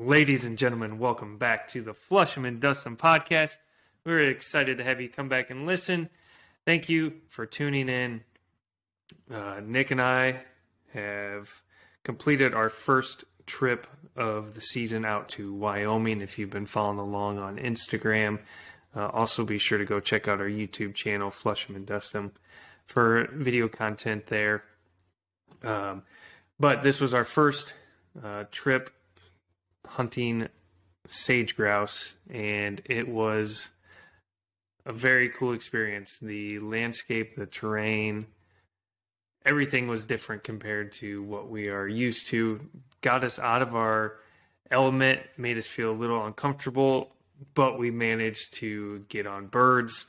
Ladies and gentlemen, welcome back to the Flusham and Dustin podcast. We're excited to have you come back and listen. Thank you for tuning in. Uh, Nick and I have completed our first trip of the season out to Wyoming. If you've been following along on Instagram, uh, also be sure to go check out our YouTube channel, Flusham and Dustin, for video content there. Um, but this was our first uh, trip hunting sage grouse, and it was a very cool experience. The landscape, the terrain, everything was different compared to what we are used to. Got us out of our element, made us feel a little uncomfortable, but we managed to get on birds.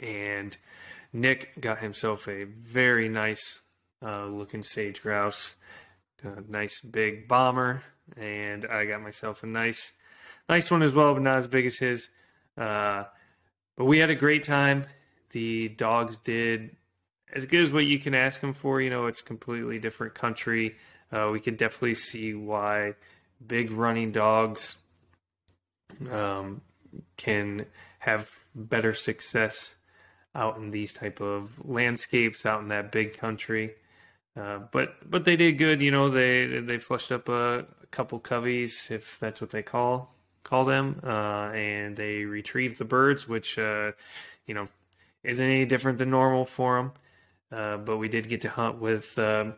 And Nick got himself a very nice uh, looking sage grouse, a nice big bomber and I got myself a nice, nice one as well, but not as big as his. Uh, but we had a great time. The dogs did as good as what you can ask them for. You know, it's completely different country. Uh, we could definitely see why big running dogs um, can have better success out in these type of landscapes, out in that big country. Uh, but but they did good. You know, they they flushed up a, a couple coveys, if that's what they call call them, uh, and they retrieved the birds, which uh, you know isn't any different than normal for them. Uh, but we did get to hunt with um,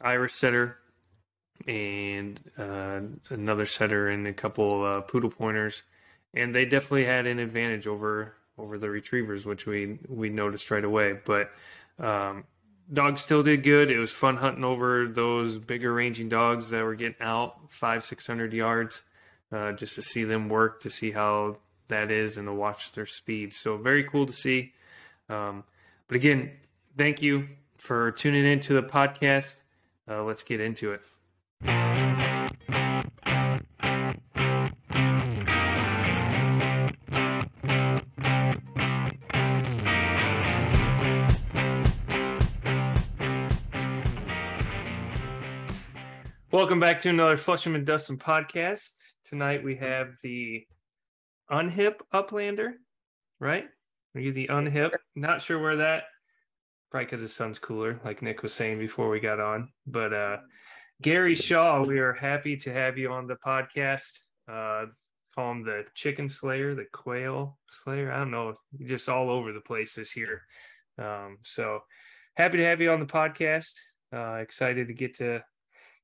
Irish setter and uh, another setter and a couple poodle pointers, and they definitely had an advantage over over the retrievers, which we we noticed right away. But um, dogs still did good. It was fun hunting over those bigger ranging dogs that were getting out five, six hundred yards, uh, just to see them work, to see how that is, and to watch their speed. So very cool to see. Um, but again, thank you for tuning in to the podcast. Uh, let's get into it. Welcome back to another Flusham and Dustin podcast. Tonight we have the unhip uplander, right? Are you the unhip? Not sure where that. Probably because his son's cooler, like Nick was saying before we got on. But uh, Gary Shaw, we are happy to have you on the podcast. Uh, call him the chicken slayer, the quail slayer. I don't know, just all over the place this year. Um, so happy to have you on the podcast. Uh, excited to get to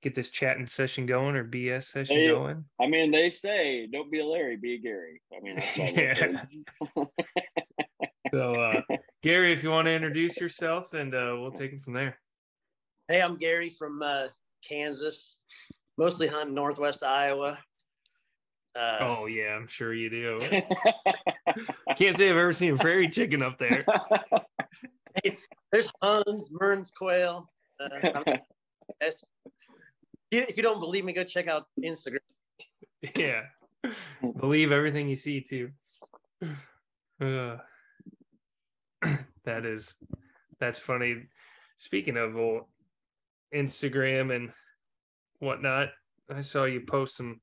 get this chatting session going or BS session they, going. I mean, they say don't be a Larry, be a Gary. I mean, yeah. so, uh, Gary, if you want to introduce yourself, and uh, we'll take it from there. Hey, I'm Gary from uh, Kansas, mostly hunting Northwest Iowa. Uh, oh yeah, I'm sure you do. Can't say I've ever seen a prairie chicken up there. Hey, there's Huns, Mearns quail. Uh, if you don't believe me, go check out Instagram. Yeah, believe everything you see too. Uh, that is, that's funny. Speaking of well, Instagram and whatnot, I saw you post some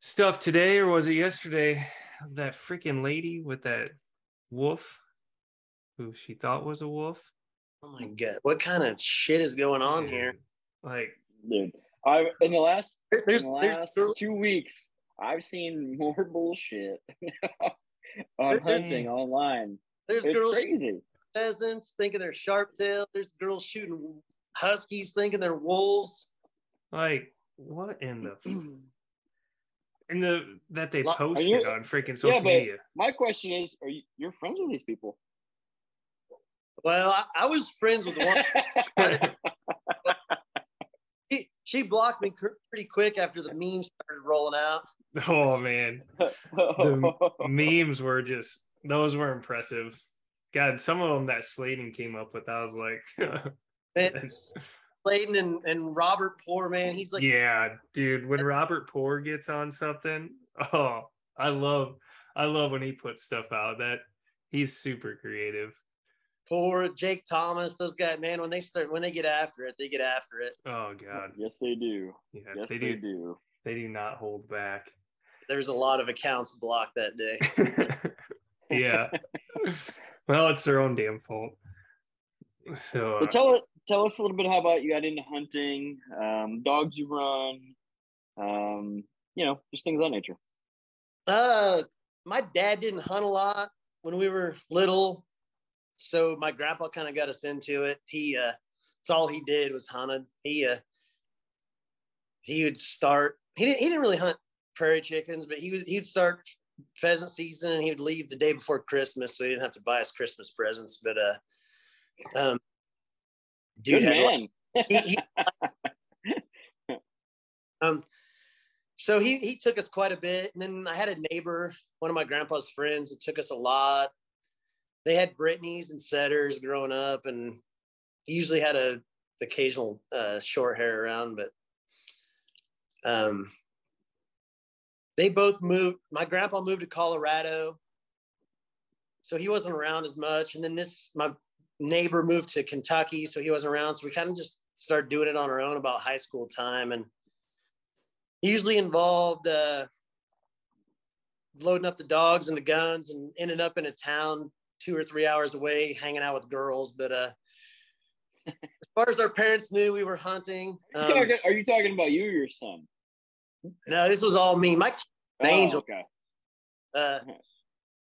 stuff today, or was it yesterday? That freaking lady with that wolf, who she thought was a wolf. Oh my god, what kind of shit is going on here? Like dude. I in the last there's, in the last two weeks, I've seen more bullshit on there's, hmm. hunting online. There's it's girls crazy. pheasants thinking they're sharp tail. There's girls shooting huskies thinking they're wolves. Like what in the in the that they posted on freaking social yeah, media? My question is, are you you're friends with these people? Well, I, I was friends with one. she blocked me pretty quick after the memes started rolling out. Oh man, the memes were just those were impressive. God, some of them that Sladen came up with, I was like, Sladen and, and Robert Poor, man, he's like, yeah, dude. When Robert Poor gets on something, oh, I love, I love when he puts stuff out. That he's super creative. Poor Jake Thomas, those guys, man, when they start when they get after it, they get after it. Oh God. Yes, they do. Yeah, yes, they, do. they do. They do not hold back. There's a lot of accounts blocked that day. yeah. well, it's their own damn fault. So, uh, so tell it, tell us a little bit how about you got into hunting, um, dogs you run, um, you know, just things of that nature. Uh, my dad didn't hunt a lot when we were little, so my grandpa kind of got us into it. He, uh, that's all he did was hunted. He, uh, he would start. He didn't. He didn't really hunt prairie chickens, but he was. He'd start pheasant season and he would leave the day before Christmas, so he didn't have to buy us Christmas presents. But uh, um, dude, Good man. He, he, um, so he he took us quite a bit, and then I had a neighbor, one of my grandpa's friends, that took us a lot. They had Brittany's and setters growing up, and he usually had a occasional uh, short hair around, but um, they both moved. My grandpa moved to Colorado, so he wasn't around as much. And then this, my neighbor moved to Kentucky, so he wasn't around. So we kind of just started doing it on our own about high school time, and usually involved uh, loading up the dogs and the guns and ending up in a town two or three hours away hanging out with girls. But uh, as far as our parents knew, we were hunting. Um, talking, are you talking about you or your son? No, this was all me. My oh, angel. Okay. Uh,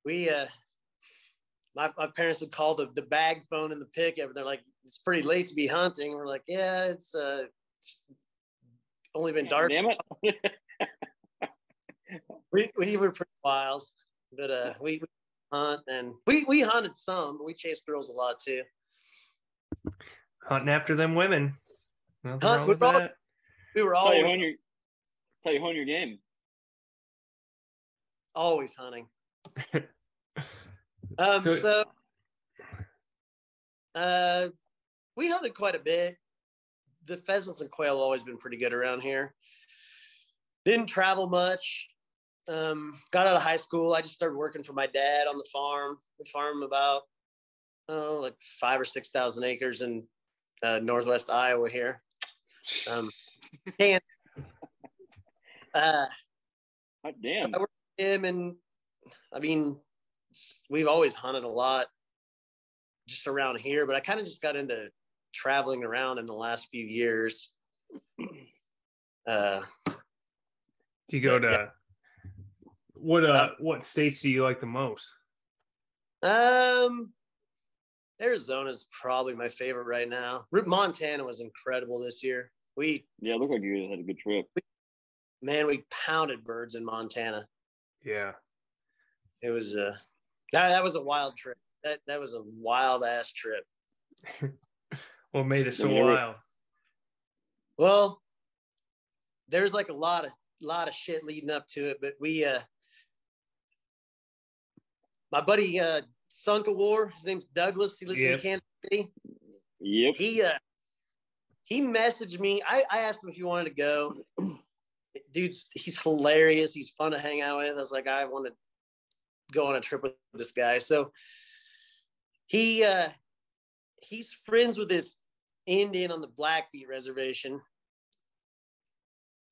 we uh, my, my parents would call the, the bag phone in the pickup. They're like, it's pretty late to be hunting. We're like, yeah, it's uh, only been dark. Damn it. we, we were pretty wild, but uh, we, we hunt and we, we hunted some, but we chased girls a lot too. Hunting after them women. Hunt, we, were all, we were always tell you, your, tell you hone your game. Always hunting. um, so, so uh, we hunted quite a bit the pheasants and quail always been pretty good around here. Didn't travel much. Um, got out of high school. I just started working for my dad on the farm. We farm about oh, like five or six thousand acres in uh, northwest Iowa here. Um, and uh, God damn. So I worked with him, and I mean, we've always hunted a lot just around here, but I kind of just got into traveling around in the last few years. Uh, do you go to yeah. What uh, uh, what states do you like the most? Um, Arizona's probably my favorite right now. Montana was incredible this year. We yeah, looked like you had a good trip. We, man, we pounded birds in Montana. Yeah, it was a uh, that, that was a wild trip. That that was a wild ass trip. What made it so wild? Well, there's like a lot of lot of shit leading up to it, but we uh my buddy uh sunk a war, his name's Douglas, he lives yep. in Kansas City. Yep. He uh he messaged me. I, I asked him if he wanted to go. Dude's he's hilarious. He's fun to hang out with. I was like, I want to go on a trip with this guy. So he uh he's friends with this Indian on the Blackfeet reservation.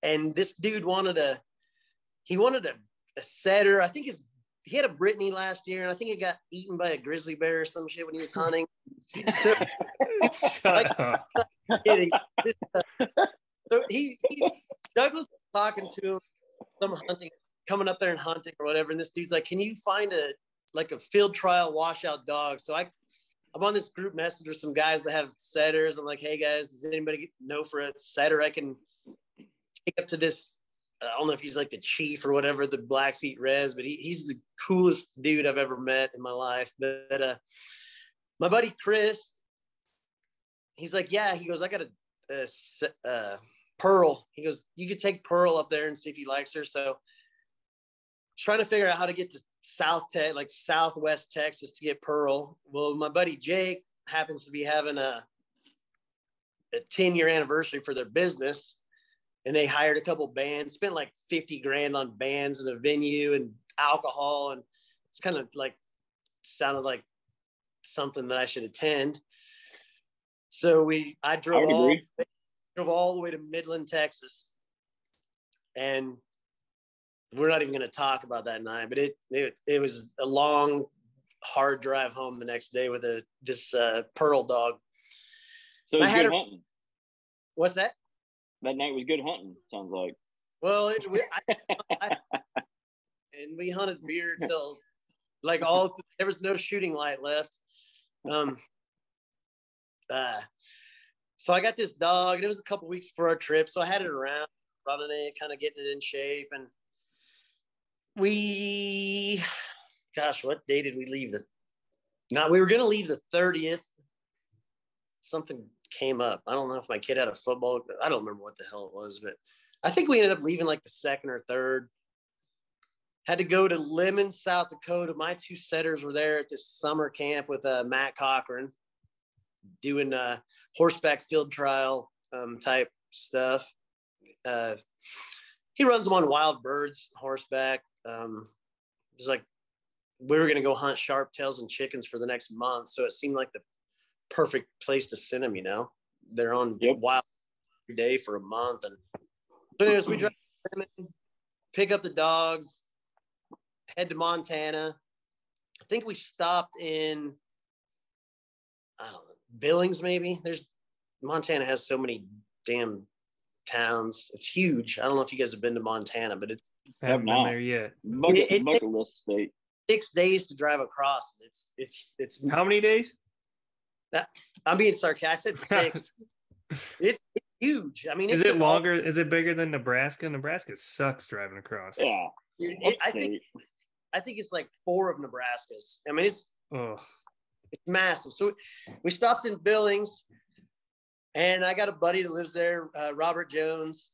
And this dude wanted a, he wanted a, a setter. I think his, he had a Brittany last year, and I think he got eaten by a grizzly bear or some shit when he was hunting. so, like, kidding. so he, he, Douglas was talking to him, some hunting, coming up there and hunting or whatever. And this dude's like, "Can you find a like a field trial washout dog?" So I I'm on this group message with some guys that have setters. I'm like, hey guys, does anybody know for a setter I can take up to this? I don't know if he's like the chief or whatever, the Blackfeet Res, but he, he's the coolest dude I've ever met in my life. But uh, my buddy Chris, he's like, yeah, he goes, I got a, a, a Pearl. He goes, you could take Pearl up there and see if he likes her. So trying to figure out how to get to South Tech, like Southwest Texas, to get Pearl. Well, my buddy Jake happens to be having a a 10 year anniversary for their business, and they hired a couple bands, spent like 50 grand on bands and a venue and alcohol, and it's kind of like sounded like something that I should attend. So we, I drove I all, drove all the way to Midland, Texas, and we're not even going to talk about that night. But it it it was a long, hard drive home the next day with a this uh, pearl dog. So it was good a, hunting. What's that? That night was good hunting. Sounds like. Well, it, we, I, I, and we hunted beer till like all there was no shooting light left. Um. Uh, so I got this dog, and it was a couple weeks before our trip, so I had it around, running it, kind of getting it in shape, and we, gosh, what day did we leave? The now we were going to leave the thirtieth. Something came up. I don't know if my kid had a football. I don't remember what the hell it was, but I think we ended up leaving like the second or third. Had to go to Lemmon, South Dakota. My two setters were there at this summer camp with uh, Matt Cochran, doing uh, horseback field trial um, type stuff. Uh, he runs them on wild birds, horseback. Um, it's like we were going to go hunt sharp tails and chickens for the next month, so it seemed like the perfect place to send them. You know, they're on yep. wild every day for a month, and but anyways, we drive, pick up the dogs, head to Montana. I think we stopped in I don't know Billings, maybe. There's Montana has so many damn towns. It's huge. I don't know if you guys have been to Montana, but it's I haven't been there yet. Bucket, it, bucket list state. Six days to drive across. It's it's it's how many days? That I'm being sarcastic. Six. it's, it's huge. I mean, is it longer? Is it bigger than Nebraska? Nebraska sucks driving across. Yeah, it, I think I think it's like four of Nebraska's. I mean, it's oh. it's massive. So we stopped in Billings, and I got a buddy that lives there, uh, Robert Jones,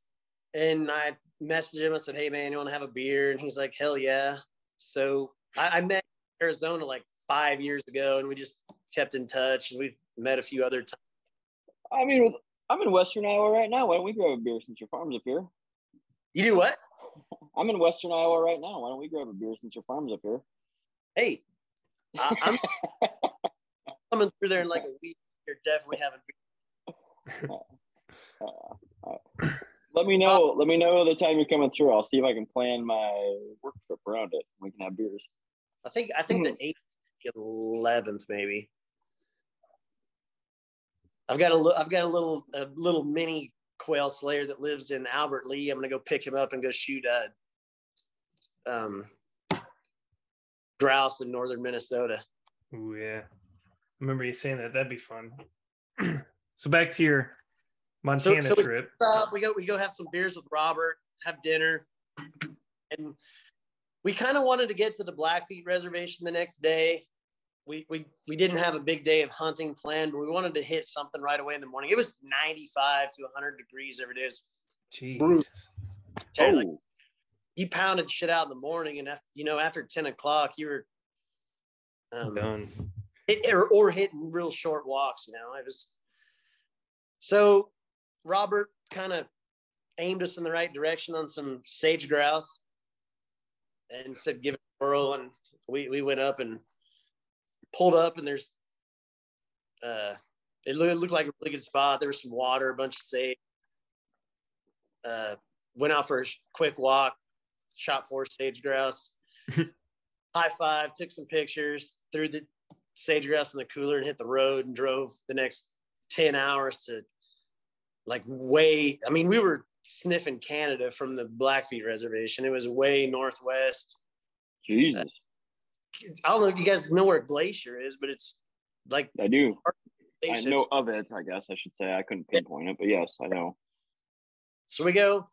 and I messaged him. I said, "Hey man, you want to have a beer?" And he's like, "Hell yeah!" So I, I met Arizona like five years ago, and we just kept in touch, and we've met a few other times. I mean, I'm in Western Iowa right now. Why don't we grab a beer since your farm's up here? You do what? I'm in Western Iowa right now. Why don't we grab a beer since your farm's up here? Hey, I'm coming through there in like a week. You're definitely having beer. Uh, uh, let me know. let me know the time you're coming through. I'll see if I can plan my work trip around it. We can have beers. I think I think the hmm. eighth, eleventh, maybe. I've got a I've got a little a little mini quail slayer that lives in Albert Lea. I'm gonna go pick him up and go shoot a um, grouse in northern Minnesota. Oh yeah, I remember you saying that. That'd be fun. so back to your Montana so, so trip. We, stop, we go we go have some beers with Robert, have dinner, and we kind of wanted to get to the Blackfeet Reservation the next day. We, we we didn't have a big day of hunting planned, but we wanted to hit something right away in the morning. It was 95 to 100 degrees every day. It was Oh. Like, you pounded shit out in the morning, and after, you know after 10 o'clock, you were um, done. It, or, or hitting real short walks. You know, it was so Robert kind of aimed us in the right direction on some sage grouse and said, give it a whirl. And we, we went up and pulled up and there's, uh, it looked, it looked like a really good spot. There was some water, a bunch of sage. Uh, went out for a quick walk, shot four sage grouse, high five, took some pictures, threw the sage grouse in the cooler and hit the road and drove the next 10 hours to like way, I mean, we were sniffing Canada from the Blackfeet Reservation. It was way northwest. Jesus. I don't know if you guys know where Glacier is, but it's like I do. I know of it, I guess I should say. I couldn't pinpoint it, but yes, I know. So we go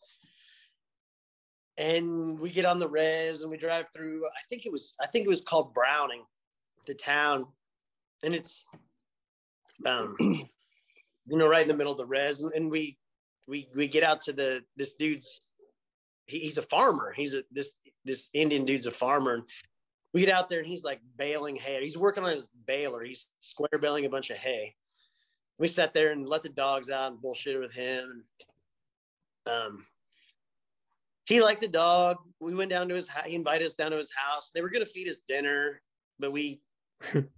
and we get on the res and we drive through I think it was I think it was called Browning, the town. And it's um you know, right in the middle of the res. And we we we get out to the this dude's he, he's a farmer. He's a this this Indian dude's a farmer. And we get out there and he's like baling hay. He's working on his baler. He's square baling a bunch of hay. We sat there and let the dogs out and bullshit with him. Um, he liked the dog. We went down to his. He invited us down to his house. They were gonna feed us dinner, but we it,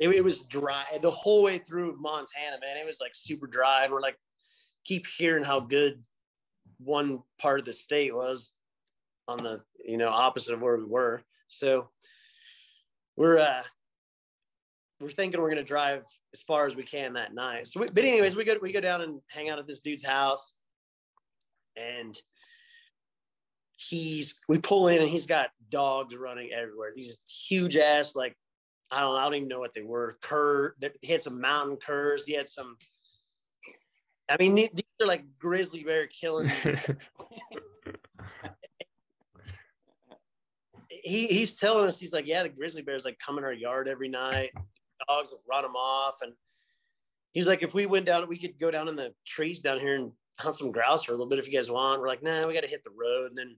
it, was dry the whole way through Montana, man. It was like super dry. And we're like, keep hearing how good one part of the state was on the you know opposite of where we were. So we're uh we're thinking we're gonna drive as far as we can that night. So, we, but anyways, we go we go down and hang out at this dude's house, and he's we pull in and he's got dogs running everywhere. These huge ass like I don't I don't even know what they were. Cur he had some mountain curs. He had some. I mean, these are like grizzly bear killing. he he's telling us he's like, yeah, the grizzly bears like come in our yard every night. Dogs will run them off, and he's like, if we went down, we could go down in the trees down here and hunt some grouse for a little bit if you guys want. We're like, nah, we got to hit the road. And then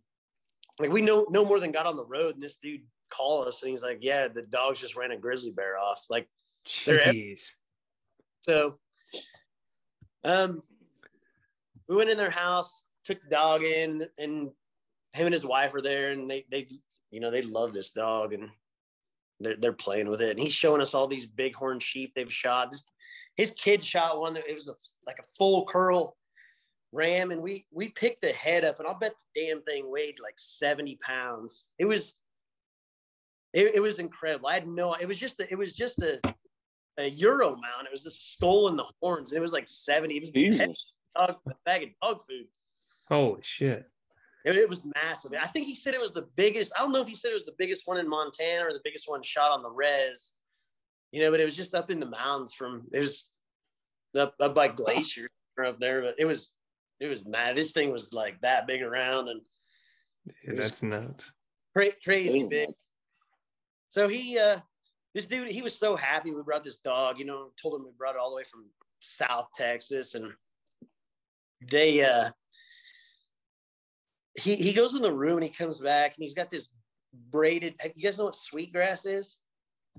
like we know no more than got on the road, and this dude called us and he's like, yeah, the dogs just ran a grizzly bear off. Like, jeez. So, um, we went in their house, took the dog in, and him and his wife are there, and they they you know they love this dog and they're they're playing with it. And he's showing us all these bighorn sheep they've shot. His kid shot one that it was a, like a full curl ram and we we picked the head up and I'll bet the damn thing weighed like 70 pounds. It was it, it was incredible. I had no it was just a, it was just a a euro mount. It was the skull and the horns. And it was like 70. It was a bag of dog food. Holy shit. It, it, was massive. I think he said it was the biggest. I don't know if he said it was the biggest one in Montana or the biggest one shot on the res, you know, but it was just up in the mountains from it was up, up by Glacier up there. But it was it was mad. This thing was like that big around, and yeah, that's nuts. Cra- crazy big. So he, uh, this dude, he was so happy we brought this dog. You know, told him we brought it all the way from South Texas, and they, uh, he he goes in the room and he comes back and he's got this braided. You guys know what sweetgrass is?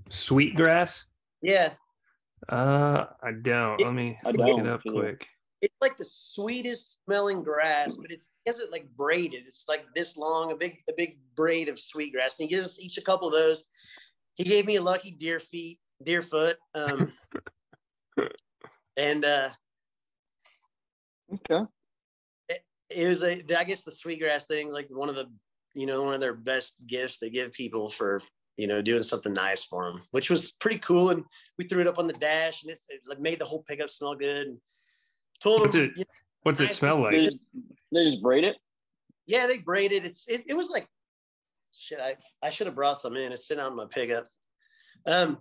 Sweetgrass. Yeah. Uh, I don't. It, Let me I look it up quick it's like the sweetest smelling grass, but it's it has it like braided. It's like this long, a big a big braid of sweet grass. And he gives each a couple of those. He gave me a lucky deer feet, deer foot. Um, and uh, okay, it, it was a, I guess the sweetgrass things like one of the you know one of their best gifts they give people for you know doing something nice for them, which was pretty cool. And we threw it up on the dash, and it, it made the whole pickup smell good. And, Told what's it, you know, what's it smell like? They just, they just braid it. Yeah, they braid it. It's it, it was like shit. I I should have brought some in. It's sitting on my pickup. Um.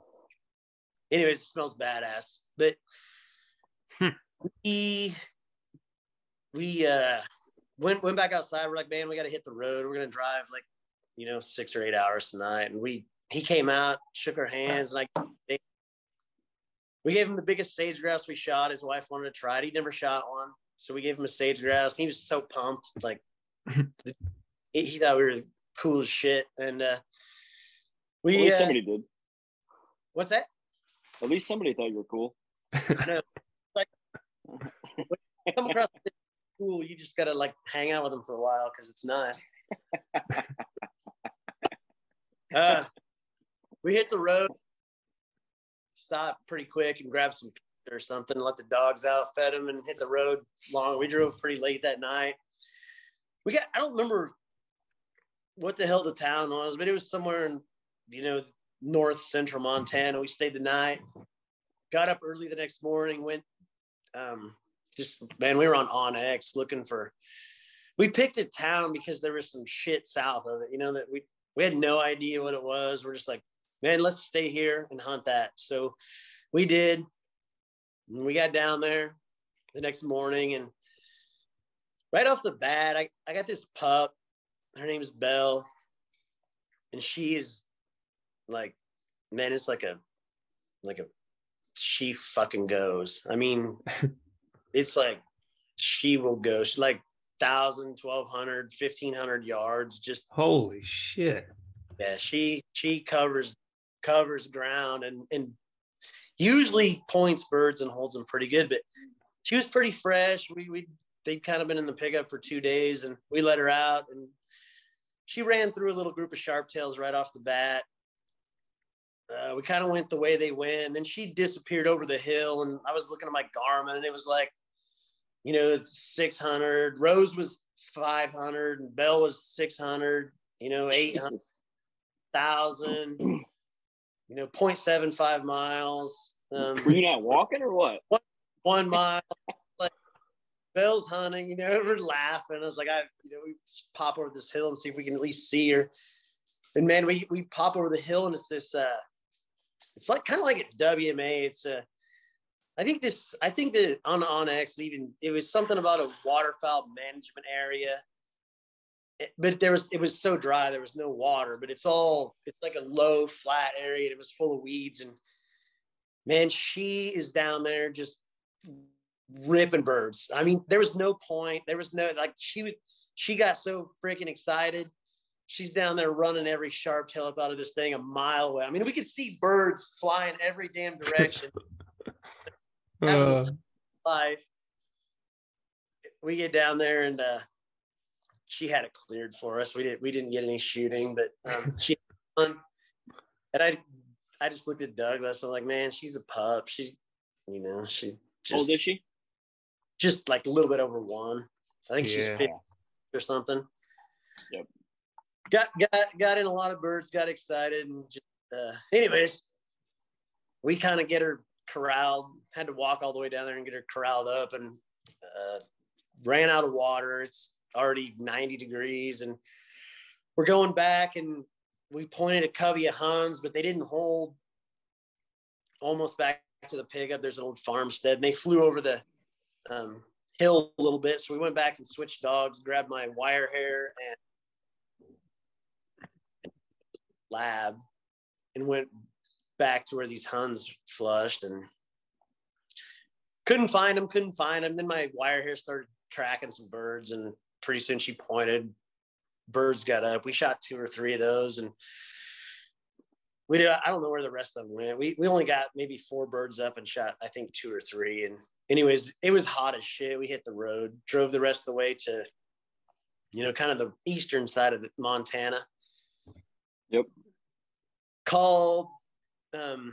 Anyways, it smells badass. But hmm. we we uh went went back outside. We're like, man, we got to hit the road. We're gonna drive like you know six or eight hours tonight. And we he came out, shook our hands, and I we gave him the biggest sage grouse we shot. His wife wanted to try it. He never shot one. So we gave him a sage grouse. He was so pumped. Like he, he, thought we were cool as shit. And uh we uh, somebody did. What's that? At least somebody thought you were cool. I know. Like come across cool, you just gotta like hang out with them for a while because it's nice. uh, we hit the road stop pretty quick and grab some or something, let the dogs out, fed them, and hit the road long. We drove pretty late that night. We got, I don't remember what the hell the town was, but it was somewhere in, you know, north central Montana. We stayed the night, got up early the next morning, went, um, just, man, we were on onX looking for, we picked a town because there was some shit south of it, you know, that we, we had no idea what it was. We're just like, man, let's stay here and hunt that. So we did. We got down there the next morning and right off the bat, I, I got this pup. Her name's Belle. And she is like, man, it's like a like a she fucking goes. I mean, it's like she will go. She's like 1,000, 1,200, 1,500 yards. Just holy shit. Yeah, she she covers covers ground and and usually points birds and holds them pretty good. But she was pretty fresh. We we they'd kind of been in the pickup for two days, and we let her out, and she ran through a little group of sharp tails right off the bat. Uh, we kind of went the way they went. And then she disappeared over the hill, and I was looking at my Garmin, and it was like, you know, it's 600. Rose was 500 and Belle was 600, you know, 800,000, you know, 0.75 miles. Um, Were you not walking or what? One, one mile. like Belle's hunting, you know, we're laughing. I was like, I, you know, we pop over this hill and see if we can at least see her. And man, we, we pop over the hill and it's this, uh, it's like kind of like a WMA. It's a, I think this, I think that on onX, even it was something about a waterfowl management area. It, but there was, it was so dry, there was no water, but it's all, it's like a low, flat area. And it was full of weeds. And man, she is down there just ripping birds. I mean, there was no point. There was no, like, she would, she got so freaking excited. She's down there running every sharp tail up out of this thing a mile away. I mean, we could see birds flying every damn direction. Uh. life. We get down there and uh, she had it cleared for us. We didn't we didn't get any shooting, but um, she and I I just looked at Douglas. I'm like, man, she's a pup. She's you know she just old is she? Just like a little bit over one. I think yeah. she's 50 or something. Yep. Got got got in a lot of birds. Got excited and just uh, anyways, we kind of get her corralled, had to walk all the way down there and get her corralled up and uh, ran out of water. It's already 90 degrees and we're going back and we pointed a covey of Huns, but they didn't hold almost back to the pickup. There's an old farmstead and they flew over the um, hill a little bit. So we went back and switched dogs, grabbed my wire hair and lab and went back to where these Huns flushed and couldn't find them, couldn't find them. Then my wire hair started tracking some birds, and pretty soon she pointed. Birds got up. We shot two or three of those, and we did. I don't know where the rest of them went. We we only got maybe four birds up and shot I think two or three. And anyways, it was hot as shit. We hit the road, drove the rest of the way to, you know, kind of the eastern side of Montana. Yep. Called um,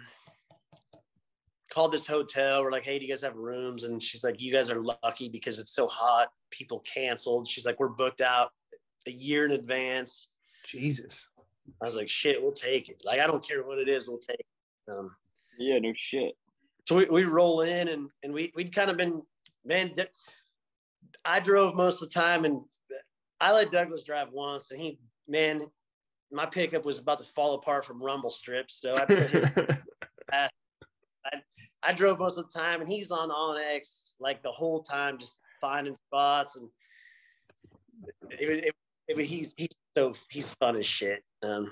called this hotel. We're like, hey, do you guys have rooms? And she's like, you guys are lucky because it's so hot. People canceled. She's like, we're booked out a year in advance. Jesus. I was like, shit, we'll take it. Like, I don't care what it is, we'll take it. Um, yeah, no shit. So we, we roll in and, and we, we'd kind of been, man, I drove most of the time and I let Douglas drive once and he, man, my pickup was about to fall apart from rumble strips. So I, I, I, I, drove most of the time and he's on onX like the whole time, just finding spots. And it, it, it, he's, he's so, he's fun as shit. Um,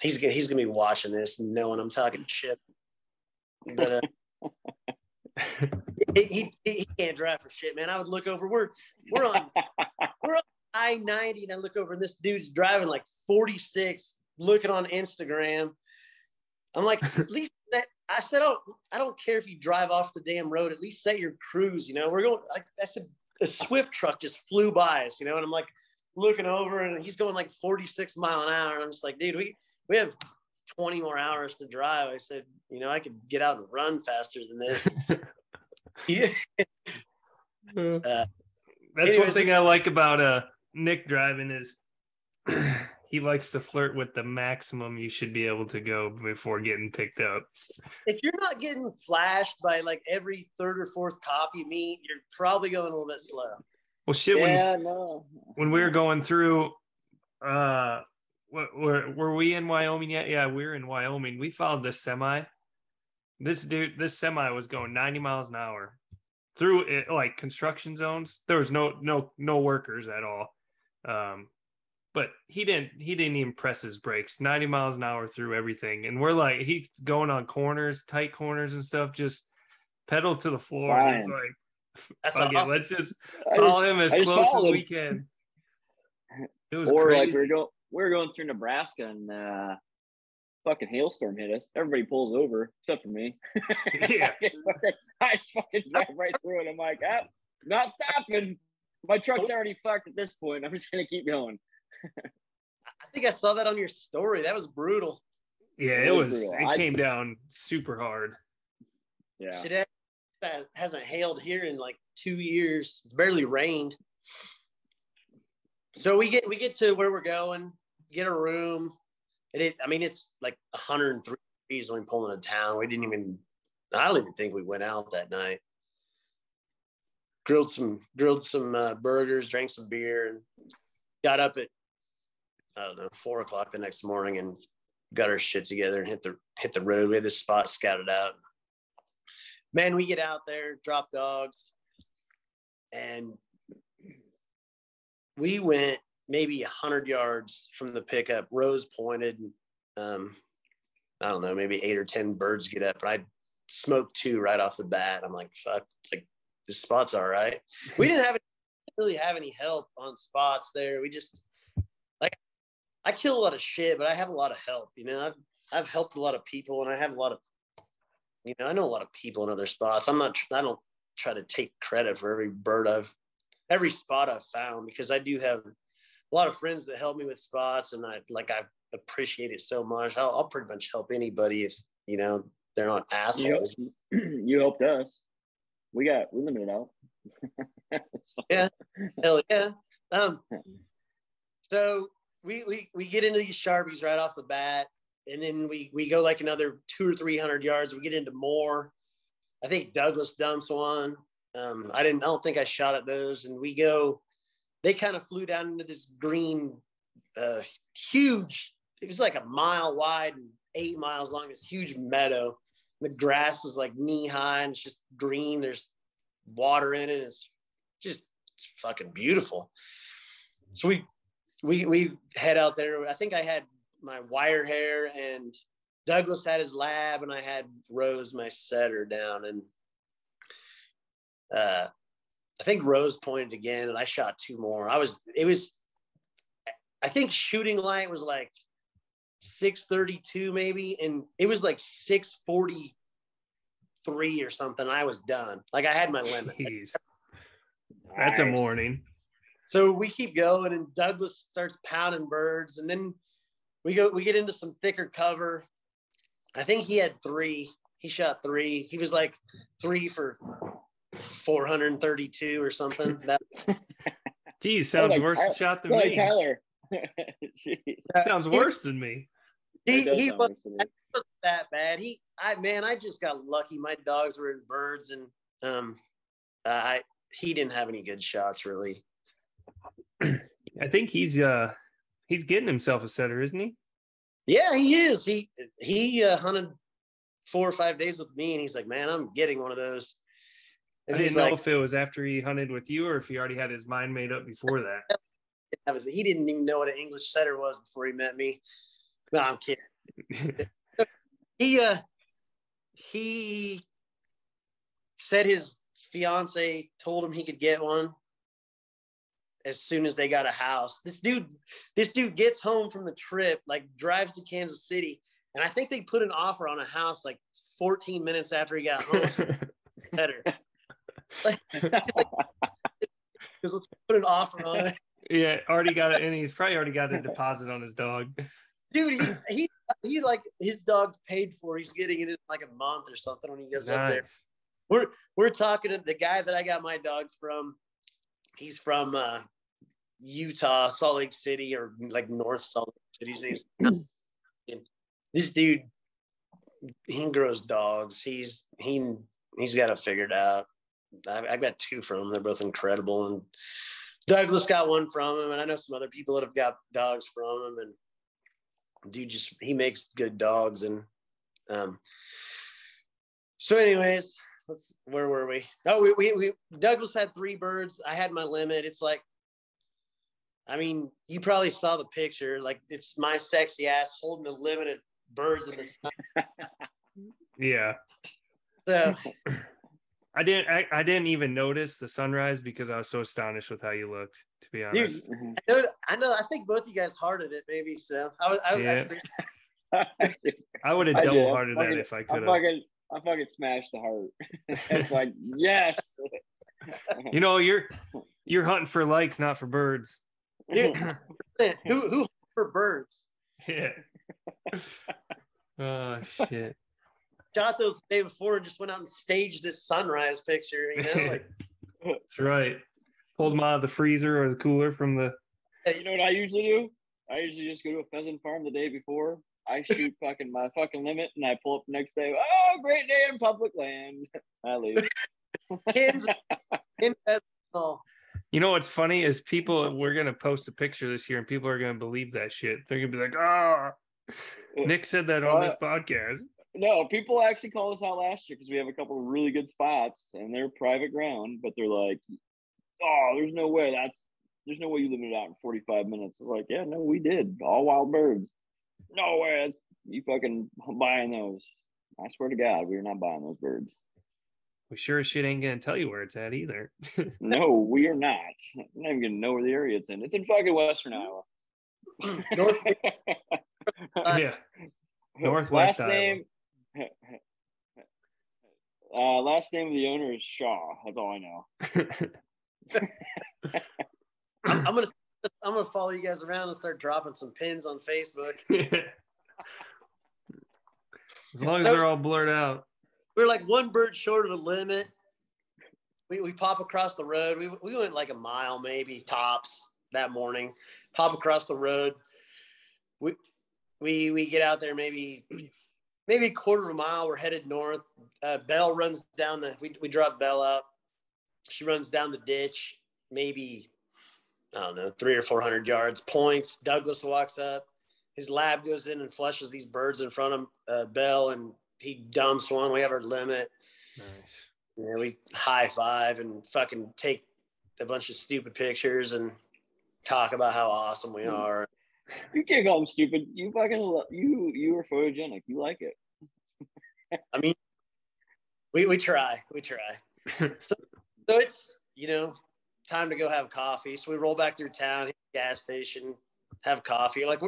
he's gonna, he's gonna be watching this and knowing I'm talking shit. But, uh, he, he, he can't drive for shit, man. I would look over. We're we're on we're on I 90 and I look over and this dude's driving like 46, looking on Instagram. I'm like, at least that I said, oh, I don't care if you drive off the damn road, at least set your cruise, you know. We're going like that's a, a Swift truck just flew by us, you know, and I'm like looking over and he's going like 46 mile an hour. And I'm just like, dude, we we have 20 more hours to drive. I said, you know, I could get out and run faster than this. uh, That's anyways, one thing I like about uh Nick driving is he likes to flirt with the maximum you should be able to go before getting picked up. If you're not getting flashed by like every third or fourth cop you meet, you're probably going a little bit slow. Well, shit. Yeah, when, no. when we were going through, uh, were, were we in Wyoming yet? Yeah, we were in Wyoming. We followed this semi. This dude, this semi was going 90 miles an hour through it, like construction zones. There was no no no workers at all. Um, but he didn't he didn't even press his brakes. 90 miles an hour through everything. And we're like he's going on corners tight corners and stuff just pedal to the floor. Fine. he's like okay, awesome. let's just follow him as close as we can. It was or crazy. like we are going we are going through nebraska and uh fucking hailstorm hit us. Everybody pulls over except for me. Yeah. I fucking drive right through it. I'm like ah, not stopping my truck's oh. already fucked at this point. I'm just gonna keep going. I think I saw that on your story. That was brutal. Yeah, it, was. Brutal. It I, came down super hard. Yeah, shit hasn't hailed here in like two years. It's barely rained. so we get we get to where we're going, get a room. And it, I mean, it's like 103 degrees when we pull into town. We didn't even, I don't even think we went out that night. Grilled some grilled some uh, burgers, drank some beer, and got up at I don't know four o'clock the next morning and got our shit together and hit the hit the road. We had this spot scouted out. Man, we get out there, drop dogs, and we went maybe a 100 yards from the pickup. Rose pointed. Um, I don't know, maybe eight or 10 birds get up. And I smoked two right off the bat. I'm like, fuck, like this spot's all right. We didn't have really have any help on spots there. We just like I kill a lot of shit, but I have a lot of help. You know, I've I've helped a lot of people, and I have a lot of you know I know a lot of people in other spots. I'm not I don't try to take credit for every bird I've every spot I've found because I do have a lot of friends that help me with spots, and I like I appreciate it so much. I'll, I'll pretty much help anybody if you know they're not assholes. You, you helped us. We got we limited out. yeah, hell yeah. Um, so we we we get into these sharpies right off the bat, and then we we go like another two or three hundred yards. We get into more. I think Douglas dumps one. Um, I didn't. I don't think I shot at those. And we go. They kind of flew down into this green, uh, huge. It was like a mile wide and eight miles long. This huge meadow. The grass is like knee high and it's just green. There's water in it. It's just it's fucking beautiful. So we we we head out there. I think I had my wire hair and Douglas had his lab and I had Rose my setter down and uh, I think Rose pointed again, and I shot two more. I was, it was, I think shooting light was like 632 maybe, and it was like 643 or something. I was done. Like I had my limit. Jeez. That's a morning. So we keep going, and Douglas starts pounding birds, and then we go, we get into some thicker cover. I think he had three. He shot three. He was like three for 432 or something. That Geez, sounds like, worse I, shot than me. Tyler. sounds worse than me. He he was, was that bad. He I man, I just got lucky. My dogs were in birds and um I he didn't have any good shots really. I think he's uh he's getting himself a setter, isn't he? Yeah, he is. He he uh, hunted four or five days with me, and he's like, "Man, I'm getting one of those." And I didn't know like, if it was after he hunted with you or if he already had his mind made up before that. That was he didn't even know what an English setter was before he met me. No, I'm kidding. he uh he said his fiance told him he could get one as soon as they got a house. This dude, this dude gets home from the trip, like drives to Kansas City, and I think they put an offer on a house like 14 minutes after he got home. better. Because let's put an offer on it. Yeah, already got it, and he's probably already got a deposit on his dog. Dude, he, he he like his dog's paid for. He's getting it in like a month or something when he goes nice. up there. We're we're talking to the guy that I got my dogs from. He's from uh, Utah, Salt Lake City, or like North Salt Lake City. this dude, he grows dogs. He's he he's got it figured out. I've, I've got two from him. They're both incredible. And Douglas got one from him, and I know some other people that have got dogs from him. And dude, just he makes good dogs. And um, so, anyways, let's where were we? Oh, we, we we Douglas had three birds. I had my limit. It's like, I mean, you probably saw the picture. Like it's my sexy ass holding the limited birds in the sun. yeah. So I didn't. I, I, didn't even notice the sunrise because I was so astonished with how you looked. To be honest, Dude, I, know, I know. I think both you guys hearted it, maybe. So I was. I, yeah. I, I would have double hearted that if I could have. Fucking, I fucking smashed the heart. it's like yes. you know, you're you're hunting for likes, not for birds. Dude, who who for birds? Yeah. oh shit shot those the day before and just went out and staged this sunrise picture. You know, like that's right. Pulled them out of the freezer or the cooler from the You know what I usually do? I usually just go to a pheasant farm the day before. I shoot fucking my fucking limit, and I pull up the next day. Oh, great day in public land. I leave. You know what's funny is people. We're gonna post a picture this year, and people are gonna believe that shit. They're gonna be like, "Ah, oh, Nick said that on uh, this podcast." No, people actually called us out last year because we have a couple of really good spots, and they're private ground. But they're like, "Oh, there's no way that's there's no way you lived it out in 45 minutes." It's like, yeah, no, we did all wild birds. No way, you fucking buying those. I swear to God, we are not buying those birds. We sure as shit ain't gonna tell you where it's at either. no, we are not. I'm not even gonna know where the area it's in. It's in fucking Western Iowa. North, uh, yeah. Northwest last Iowa. name. Uh, last name of the owner is Shaw. That's all I know. I'm, I'm gonna I'm gonna follow you guys around and start dropping some pins on Facebook. as long as they're all blurred out We're like one bird short of the limit. We, we pop across the road. We, we went like a mile, maybe tops that morning. Pop across the road. We we we get out there maybe maybe a quarter of a mile. We're headed north. Uh, Belle runs down the. We we drop Belle out. She runs down the ditch. Maybe I don't know three or four hundred yards. Points. Douglas walks up. His lab goes in and flushes these birds in front of uh, Belle and he dumps one. We have our limit. Nice. Yeah, we high five and fucking take a bunch of stupid pictures and talk about how awesome we are. You can't call them stupid. You fucking love, you you are photogenic. You like it. I mean, we we try. We try. so, so it's you know time to go have coffee. So we roll back through town, gas station, have coffee. Like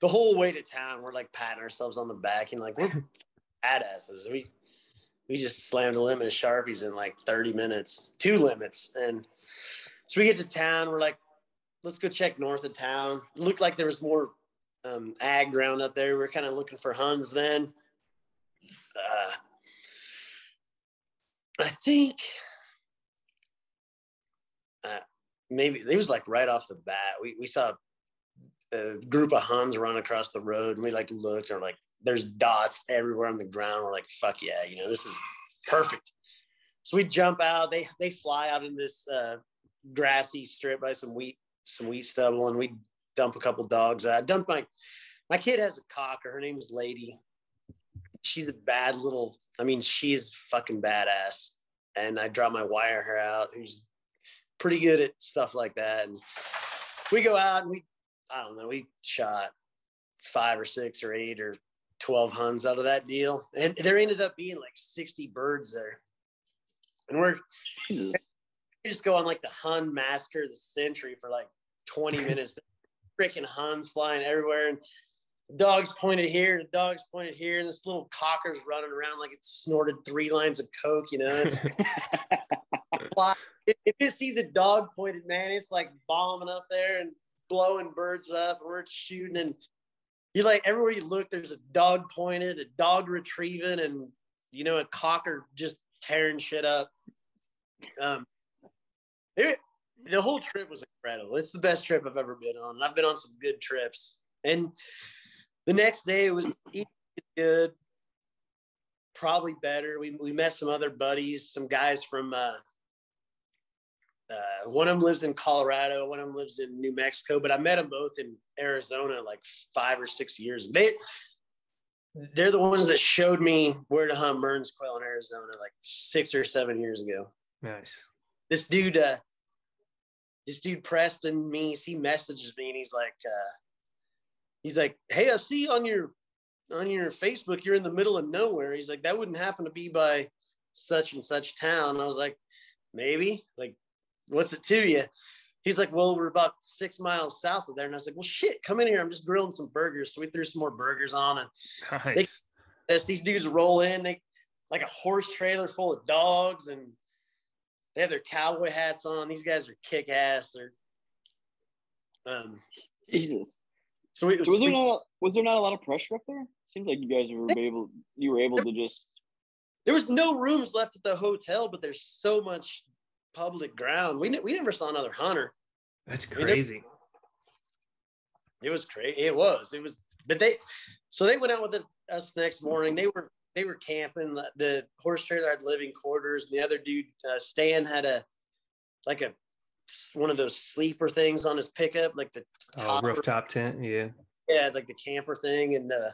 the whole way to town, we're like patting ourselves on the back and like we're badasses. We we just slammed a limit of sharpies in like 30 minutes, two limits, and so we get to town. We're like, let's go check north of town. It looked like there was more um, ag ground up there. We are kind of looking for Huns then. Uh, I think uh, maybe it was like right off the bat. We we saw a group of Huns run across the road, and we like looked and we're like, there's dots everywhere on the ground. We're like, fuck yeah, you know, this is perfect. So we jump out. They they fly out in this uh, grassy strip by some wheat some wheat stubble, and we dump a couple dogs. I dumped my my kid has a cocker. Her name is Lady. She's a bad little. I mean, she's fucking badass. And I draw my wire her out, who's pretty good at stuff like that. And we go out and we, I don't know, we shot five or six or eight or 12 huns out of that deal. And there ended up being like 60 birds there. And we're we just go on like the Hun master of the century for like 20 minutes. Freaking Huns flying everywhere. And dogs pointed here, the dogs pointed here, and this little cocker's running around like it snorted three lines of coke, you know. It's if it sees a dog pointed, man, it's like bombing up there and blowing birds up, and we're shooting and you like everywhere you look, there's a dog pointed, a dog retrieving, and you know, a cocker just tearing shit up. Um, it, the whole trip was incredible. It's the best trip I've ever been on. I've been on some good trips. And the next day it was good, probably better. We, we met some other buddies, some guys from uh, uh, one of them lives in Colorado, one of them lives in New Mexico, but I met them both in Arizona like five or six years. They they're the ones that showed me where to hunt Mearns quail in Arizona like six or seven years ago. Nice. This dude, uh, this dude Preston Meese, he messages me and he's like, uh, he's like, hey, I see on your on your Facebook you're in the middle of nowhere. He's like, that wouldn't happen to be by such and such town. I was like, maybe like what's it to you? He's like, well, we're about six miles south of there. And I was like, well, shit, come in here. I'm just grilling some burgers. So we threw some more burgers on and nice. they, as these dudes roll in, they like a horse trailer full of dogs and they have their cowboy hats on. These guys are kick ass. They're, um, Jesus. So, was, was there not was there not a lot of pressure up there? Seems like you guys were able you were able to just. There was no rooms left at the hotel, but there's so much public ground. We we never saw another hunter. That's crazy. it was crazy. It was. It was. But they, so they went out with us the next morning. They were they were camping. The, the horse trailer had living quarters. And the other dude, uh, Stan, had a like a one of those sleeper things on his pickup, like the oh, rooftop tent. Yeah. Yeah, like the camper thing, and uh,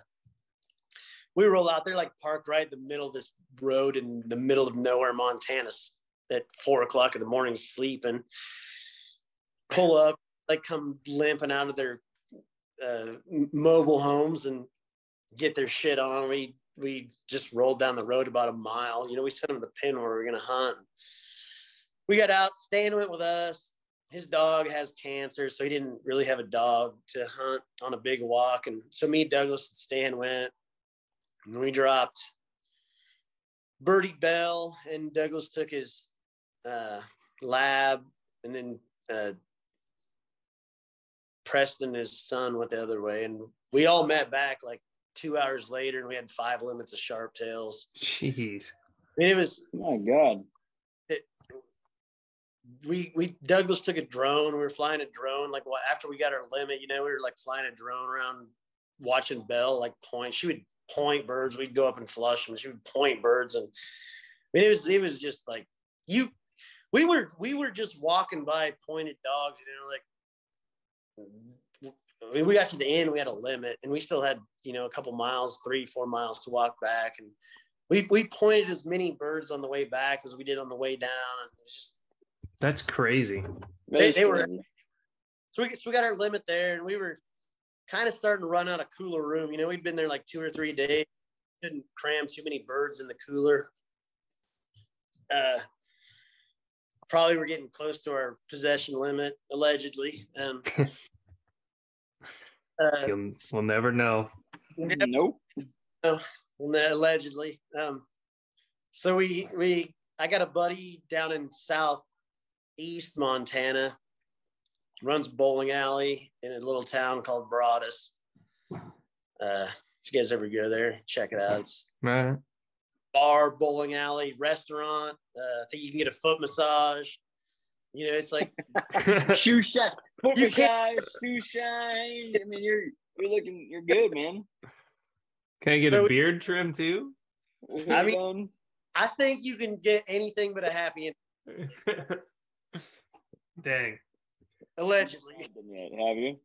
we roll out there like parked right in the middle of this road in the middle of nowhere, Montana, at four o'clock in the morning, sleeping. Pull up, like come limping out of their uh, mobile homes and get their shit on. We we just rolled down the road about a mile. You know, we sent them the pin where we are gonna hunt. We got out. Stan went with us. His dog has cancer, so he didn't really have a dog to hunt on a big walk. And so me, Douglas, and Stan went. And we dropped Birdie Belle, and Douglas took his uh, lab, and then uh, Preston, his son, went the other way, and we all met back like two hours later, and we had five limits of sharp tails. Jeez, I mean, it was my God. We we Douglas took a drone. We were flying a drone like after we got our limit. You know, we were like flying a drone around, watching Belle like point. She would point birds. We'd go up and flush them. She would point birds, and I mean, it was it was just like you. We were we were just walking by pointed dogs, you know, like I mean, we got to the end, we had a limit, and we still had, you know, a couple miles, three, four miles to walk back. And we, we pointed as many birds on the way back as we did on the way down. And it's just, that's crazy. They, they were, so we, so we got our limit there, and we were kind of starting to run out of cooler room. You know, we'd been there like two or three days, couldn't cram too many birds in the cooler. Uh, probably we're getting close to our possession limit, allegedly. Um, uh, we'll never know. Nope. No, allegedly. Um, so we we I got a buddy down in southeast Montana, runs bowling alley in a little town called Broadus. Uh, if you guys ever go there, check it out. It's right bar, bowling alley, restaurant. Uh, I think you can get a foot massage. You know, it's like shoe shine, foot you massage, shoe shine. I mean, you're you're looking, you're good, man. Can I get so, a beard trim too? I mean, I think you can get anything but a happy. Dang. Allegedly. Have you?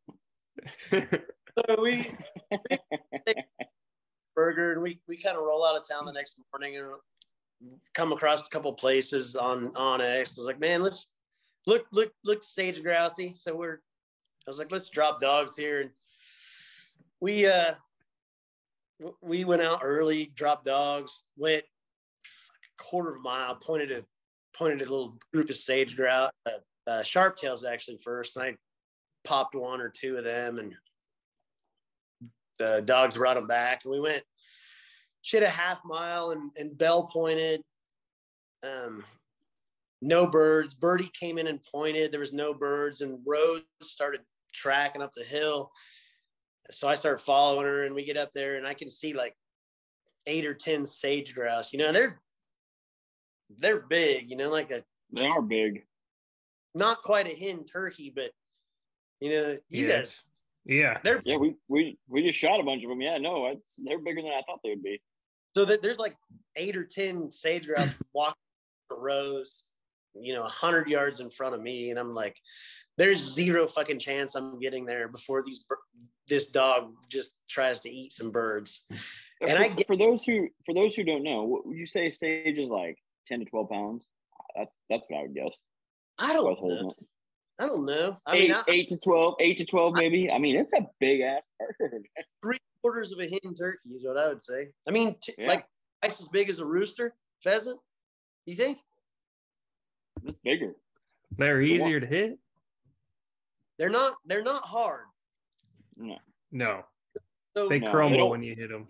so we, we burger, and we we kind of roll out of town the next morning and come across a couple places on on I was like, man, let's look look look sage grousey. So we're I was like, let's drop dogs here, and we uh we went out early, dropped dogs, went a quarter of a mile, pointed a pointed a little group of sage grouse, uh, uh, sharp tails actually first, and I popped one or two of them, and the dogs brought them back, and we went had a half mile and, and Belle pointed. Um, no birds. Birdie came in and pointed. There was no birds, and Rose started tracking up the hill. So I start following her, and we get up there, and I can see like eight or ten sage grouse. You know, they're they're big. You know, like a they are big. Not quite a hen turkey, but you know, you yes. guys. Yeah, they're yeah. We we we just shot a bunch of them. Yeah, no, they're bigger than I thought they would be. So that there's like eight or ten sage grouse walking rows, you know, hundred yards in front of me, and I'm like, there's zero fucking chance I'm getting there before these this dog just tries to eat some birds. And for, I get, for those who for those who don't know, what would you say sage is like ten to twelve pounds? That's that's what I would guess. I don't know. I don't know. I eight, mean, I, eight to twelve, eight to twelve, maybe. I, I mean, it's a big ass bird. Three quarters of a hen turkey is what I would say. I mean, t- yeah. like twice as big as a rooster pheasant. You think? It's bigger. They're easier to hit. They're not. They're not hard. No. No. So, they no, crumble they when you hit them.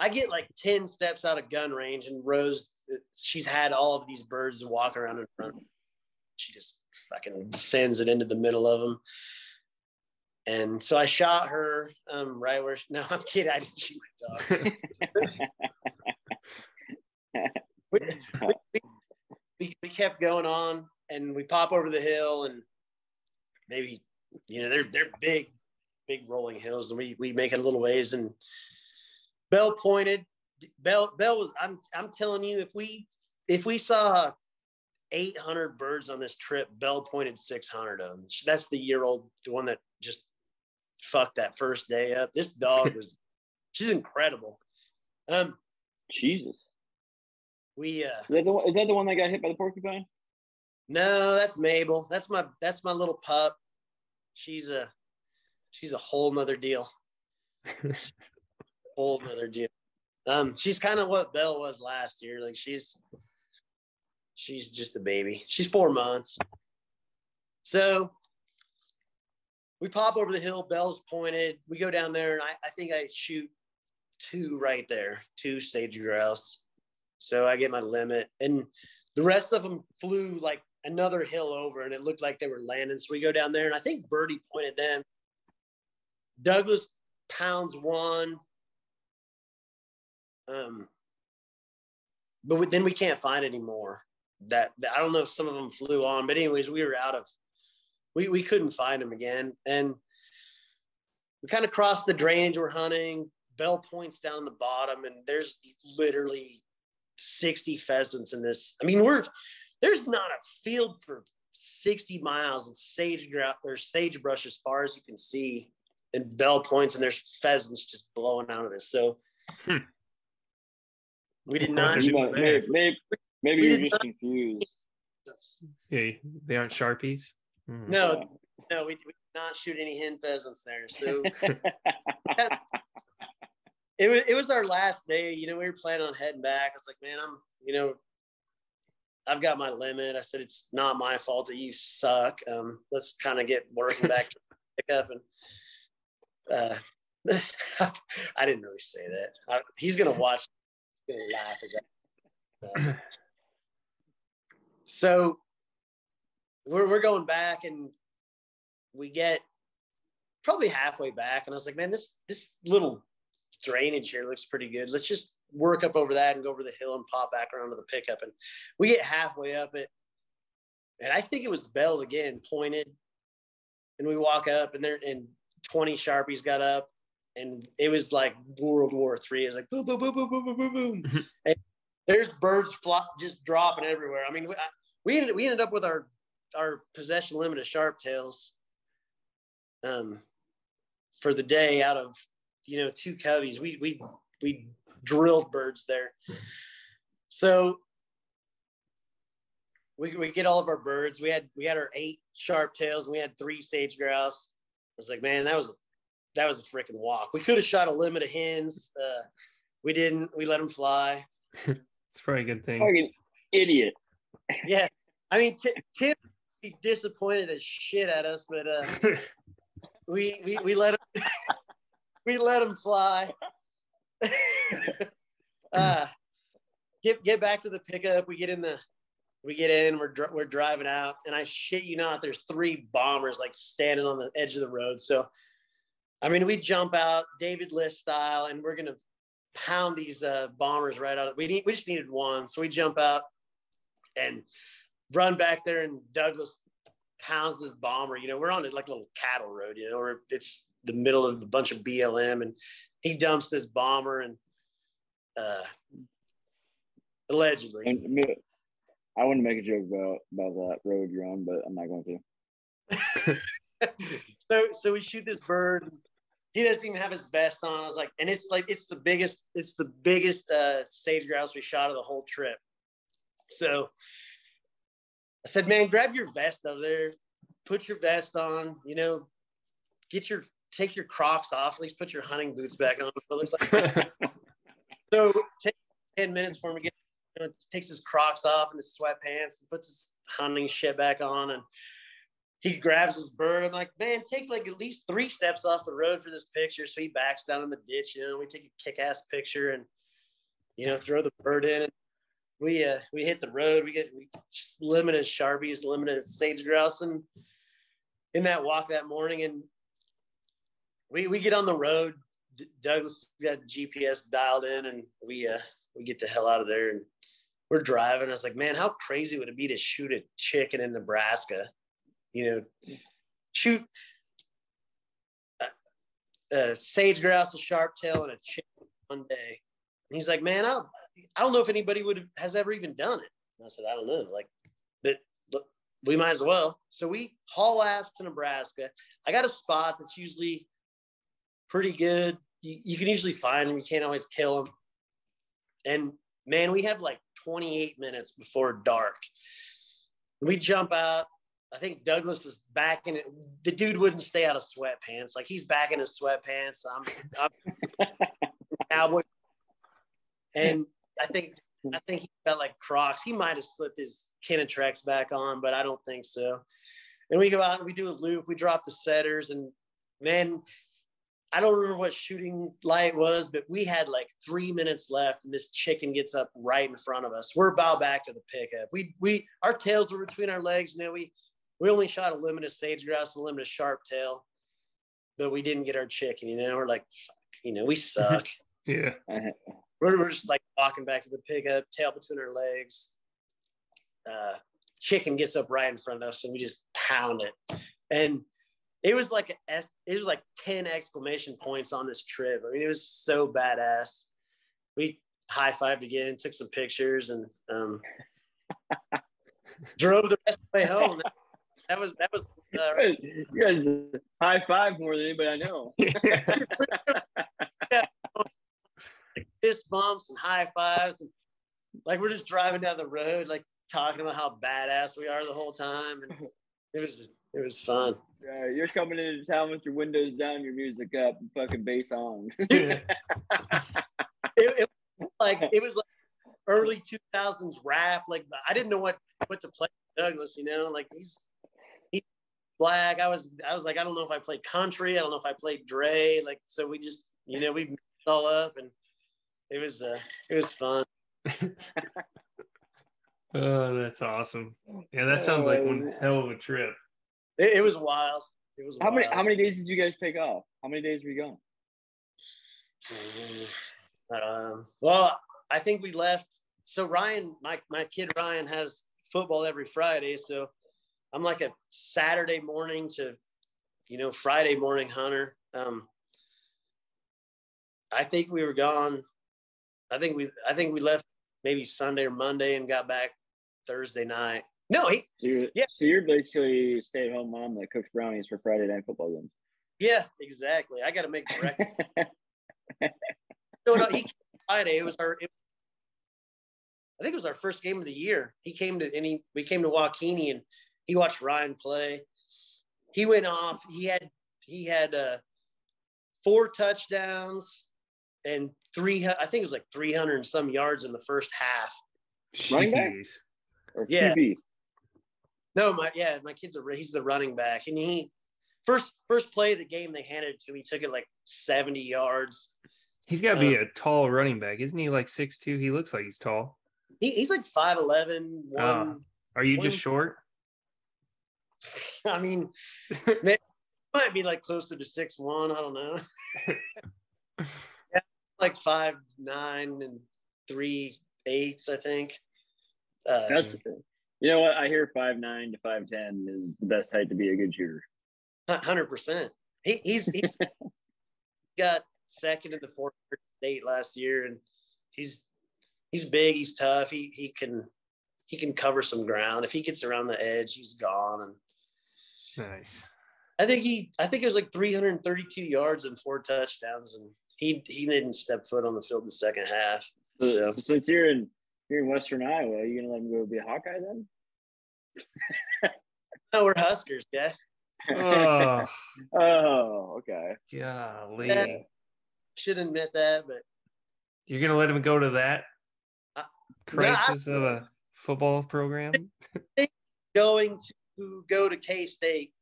I get like ten steps out of gun range, and Rose, she's had all of these birds walk around in front. She just fucking sends it into the middle of them. And so I shot her um, right where. She, no, I'm kidding. I didn't shoot my dog. we, we, we, kept going on, and we pop over the hill, and maybe you know they're they're big, big rolling hills, and we we make it a little ways. And Belle pointed. Belle Belle was. I'm I'm telling you, if we if we saw 800 birds on this trip, Belle pointed 600 of them. That's the year old, the one that just fucked that first day up. This dog was, she's incredible. Um, Jesus. We uh, is that, the, is that the one that got hit by the porcupine? No, that's Mabel. That's my that's my little pup. She's a she's a whole nother deal. whole nother deal. Um, she's kind of what Belle was last year. Like she's she's just a baby. She's four months. So we pop over the hill, Belle's pointed. We go down there, and I, I think I shoot two right there, two sage grouse. So I get my limit. And the rest of them flew like another hill over, and it looked like they were landing. So we go down there, and I think Birdie pointed them. Douglas pounds one. Um, but we, then we can't find any more. That, that, I don't know if some of them flew on, but anyways, we were out of. We we couldn't find them again, and we kind of crossed the drainage we're hunting. Belle points down the bottom, and there's literally 60 pheasants in this. I mean, we're there's not a field for 60 miles and sage grouse or sagebrush as far as you can see, and Belle points, and there's pheasants just blowing out of this. So hmm. We did not. Maybe, maybe, maybe you're just confused. Hey, they aren't sharpies. Hmm. No, no, we, we did not shoot any hen pheasants there. So it was it was our last day. You know, we were planning on heading back. I was like, man, I'm you know, I've got my limit. I said it's not my fault that you suck. Um, let's kind of get working back to pick up and. Uh, I didn't really say that. I, he's gonna watch. That. So we're we're going back and we get probably halfway back, and I was like, man, this this little drainage here looks pretty good. Let's just work up over that and go over the hill and pop back around to the pickup. And we get halfway up it. And I think it was Belle again pointed. And we walk up and there and 20 Sharpies got up. And it was like World War Three. It's like boom, boom, boom, boom, boom, boom, boom, boom. Mm-hmm. and there's birds flop just dropping everywhere. I mean, we, we ended we ended up with our our possession limit of sharp tails um, for the day out of you know, two coveys. We we we drilled birds there. So we, we get all of our birds. We had we had our eight sharp tails. And we had three sage grouse. I was like, man, that was that was a freaking walk. We could have shot a limit of hens. Uh, we didn't. We let them fly. it's probably a good thing. Fucking idiot. Yeah, I mean, Tim be disappointed as shit at us, but uh, we we we let him we let him fly. uh, get get back to the pickup. We get in the we get in. We're we're driving out, and I shit you not, there's three bombers like standing on the edge of the road. So, I mean, we jump out David List style, and we're gonna pound these uh, bombers right out. Of, we need we just needed one, so we jump out and run back there, and Douglas pounds this bomber. You know, we're on like a little cattle road. You know, where it's the middle of a bunch of BLM, and he dumps this bomber and uh, allegedly. I want to make a joke about about that road you're on, but I'm not going to. so so we shoot this bird. He doesn't even have his vest on. I was like, and it's like it's the biggest, it's the biggest uh, sage grouse we shot of the whole trip. So I said, man, grab your vest over there, put your vest on, you know, get your take your Crocs off, at least put your hunting boots back on. It looks like so. Take ten minutes for him to get. You know, takes his Crocs off and his sweatpants and puts his hunting shit back on, and he grabs his bird. I'm like, man, take like at least three steps off the road for this picture. So he backs down in the ditch. You know, we take a kick-ass picture and you know throw the bird in. And we uh we hit the road. We get we limited sharpies, limited sage grouse, and in that walk that morning, and we we get on the road. Douglas got GPS dialed in, and we uh we get the hell out of there, and we're driving. I was like, man, how crazy would it be to shoot a chicken in Nebraska? You know, shoot. a sage grouse, a sharp tail, and a chicken one day. And he's like, man, I I don't know if anybody would have, has ever even done it. And I said, I don't know. Like, but look, we might as well. So we haul ass to Nebraska. I got a spot that's usually pretty good. You, you can usually find them. You can't always kill them. And man, we have like 28 minutes before dark. We jump out. I think Douglas was back in it. The dude wouldn't stay out of sweatpants. Like he's back in his sweatpants. I'm, I'm cowboy. And I think I think he felt like Crocs. He might have slipped his Kenetreks back on, but I don't think so. And we go out and we do a loop. We drop the setters, and man, I don't remember what shooting light was, but we had like three minutes left, and this chicken gets up right in front of us. We're about back to the pickup. We we our tails were between our legs. and then we we only shot a limited sage grouse, a limited sharp tail, but we didn't get our chicken. You know, we're like, you know, we suck. yeah. We're, we're just like walking back to the pickup, tail between our legs. Uh, chicken gets up right in front of us, and we just pound it. And it was like a, it was like 10 exclamation points on this trip. I mean, it was so badass. We high fived again, took some pictures, and um, drove the rest of the way home. That was that was. Uh, you guys high five more than anybody I know. yeah. Fist bumps and high fives, and like we're just driving down the road, like talking about how badass we are the whole time, and it was it was fun. Uh, you're coming into town with your windows down, your music up, and fucking bass on. it, it, like it was like early 2000s rap. Like I didn't know what what to play Douglas. You know, like he's he's black. I was I was like I don't know if I played country. I don't know if I played Dre. Like so we just you know we mixed it all up and it was uh it was fun. oh, that's awesome. Yeah, that sounds like one hell of a trip. It, it was wild. It was. How wild. many How many days did you guys take off? How many days were you gone? Um, well, I think we left. So Ryan, my my kid Ryan has football every Friday, so I'm like a Saturday morning to, you know, Friday morning hunter. Um, I think we were gone. I think we I think we left maybe Sunday or Monday and got back Thursday night. No, he. So you're, yeah. So you're basically a stay-at-home mom that cooks brownies for Friday night football games. Yeah, exactly. I got to make breakfast. so no, he Friday. It was our. It, I think it was our first game of the year. He came to and he we came to WaKeeney and he watched Ryan play. He went off. He had he had uh, four touchdowns and three. I think it was like three hundred and some yards in the first half. Running back or yeah. No, my yeah, my kid's a he's the running back, and he first first play of the game they handed it to him. He took it like seventy yards. He's got to be um, a tall running back, isn't he? Like six two. He looks like he's tall. He, he's like 5'11", one. Uh, are you one, just short? I mean, might be like closer to six one. I don't know. yeah, like five nine and three eights, I think. Uh, That's you know what? I hear five nine to five ten is the best height to be a good shooter. Hundred percent. He, he's he's got second in the fourth state last year, and he's he's big. He's tough. He he can he can cover some ground. If he gets around the edge, he's gone. And nice. I think he I think it was like 332 yards and four touchdowns, and he he didn't step foot on the field in the second half. So, so since you're in you're in Western Iowa. Are you gonna let him go be a Hawkeye then? no, we're Huskers, yeah. Oh, oh okay. Golly. Yeah, should admit that, but you're gonna let him go to that uh, crisis no, I, of a football program? going to go to K State.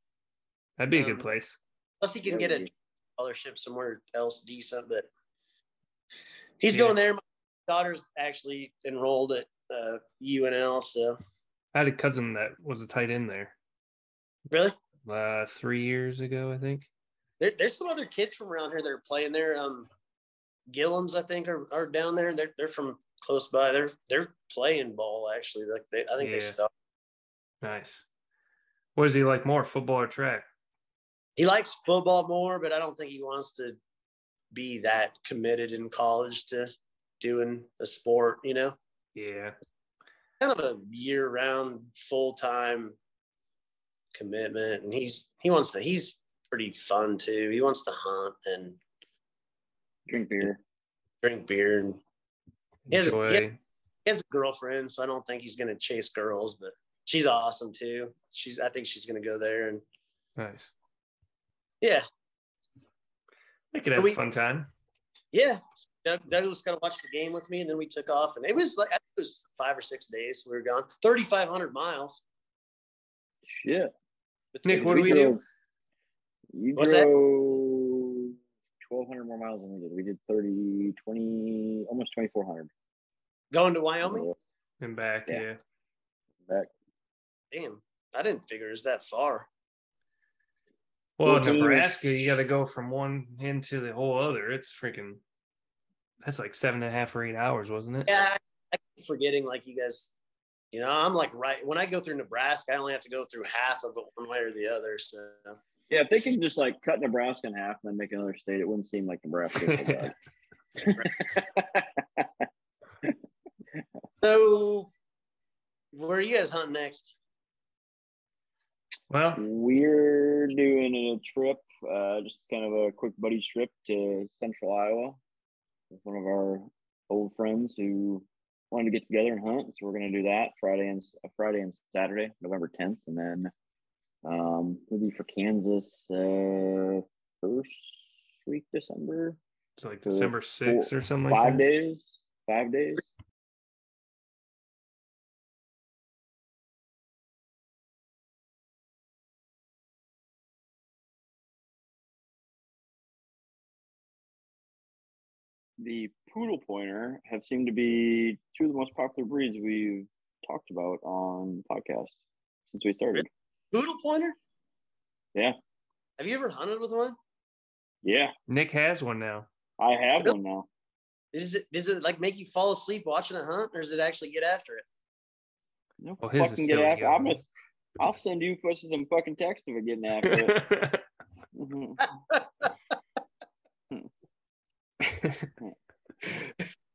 That'd be um, a good um, place. Plus, he can get a scholarship somewhere else decent, but he's yeah. going there My daughter's actually enrolled at uh, UNL. So I had a cousin that was a tight end there. Really? Uh, three years ago, I think. There, there's some other kids from around here that are playing there. Um, Gillums, I think, are, are down there. They're they're from close by. They're they're playing ball actually. Like they, I think yeah. they stopped. Nice. What is he like more, football or track? he likes football more, but I don't think he wants to be that committed in college to doing a sport, you know? Yeah. Kind of a year round, full time commitment. And he's, he wants to, he's pretty fun too. He wants to hunt and drink beer, drink beer. And he has, he has a girlfriend, so I don't think he's going to chase girls, but she's awesome too. She's, I think she's going to go there and nice. Yeah. They could have we, a fun time. Yeah. Doug, Douglas kind of watch the game with me, and then we took off, and it was like it was five or six days. We were gone, thirty five hundred miles. Shit. Nick, what do we do? You What's drove twelve hundred more miles than we did. We did 30, 20, almost twenty four hundred. Going to Wyoming and back, yeah. yeah. Back. Damn, I didn't figure it was that far. Well, Nebraska, you got to go from one end to the whole other. It's freaking. That's like seven and a half or eight hours, wasn't it? Yeah, I keep forgetting. Like you guys, you know, I'm like right when I go through Nebraska, I only have to go through half of it one way or the other. So yeah, if they can just like cut Nebraska in half and then make another state, it wouldn't seem like Nebraska. so, where are you guys hunting next? Well, we're doing a trip, uh, just kind of a quick buddy trip to Central Iowa with one of our old friends who wanted to get together and hunt. So we're going to do that Friday and uh, Friday and Saturday, November 10th, and then um, we'll be for Kansas uh, first week December. It's like December 6th or something. Five like days. Five days. The poodle pointer have seemed to be two of the most popular breeds we've talked about on the podcast since we started. Poodle pointer? Yeah. Have you ever hunted with one? Yeah. Nick has one now. I have one now. Is it does it like make you fall asleep watching a hunt, or does it actually get after it? No well, fucking get after. I'm gonna, I'll send you some fucking text of it getting after it. mm-hmm.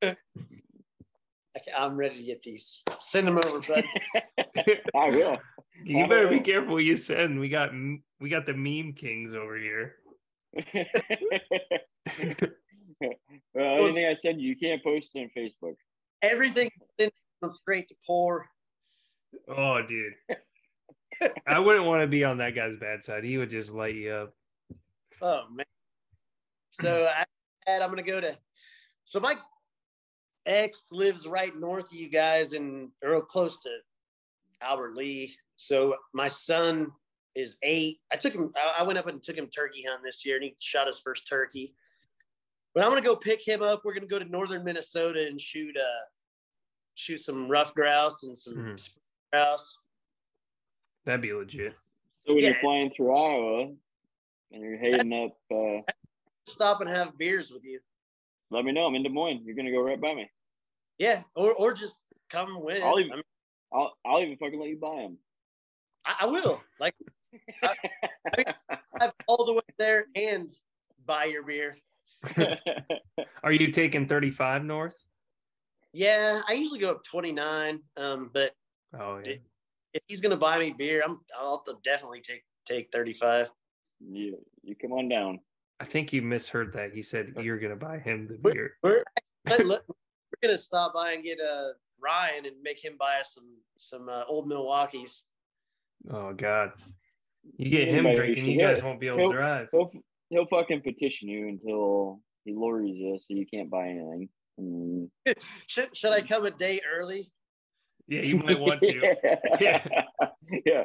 I'm ready to get these. Send them over, bud. I will. You better be careful what you send. We got we got the meme kings over here. well, anything I send you, you can't post it on Facebook. Everything straight to poor. Oh, dude. I wouldn't want to be on that guy's bad side. He would just light you up. Oh man. So I I'm gonna go to. So my ex lives right north of you guys and real close to Albert Lea. So my son is eight. I took him. I went up and took him turkey hunting this year, and he shot his first turkey. But I'm gonna go pick him up. We're gonna go to northern Minnesota and shoot uh shoot some ruffed grouse and some mm. grouse. That'd be legit. So when yeah. you're flying through Iowa and you're heading up uh stop and have beers with you. Let me know. I'm in Des Moines. You're gonna go right by me. Yeah, or or just come with. I'll even, I mean, I'll, I'll even fucking let you buy them. I, I will. Like, I, I all the way there and buy your beer. Are you taking 35 north? Yeah, I usually go up 29. Um, but oh yeah. If he's gonna buy me beer, I'm I'll definitely take take 35. Yeah, you come on down. I think you misheard that. He said you're going to buy him the beer. We're, we're, we're going to stop by and get uh, Ryan and make him buy us some some uh, old Milwaukee's. Oh God! You get him drinking, you guys won't be able he'll, to drive. He'll, he'll fucking petition you until he lures you, so you can't buy anything. Mm. should should I come a day early? Yeah, you might want to. yeah. yeah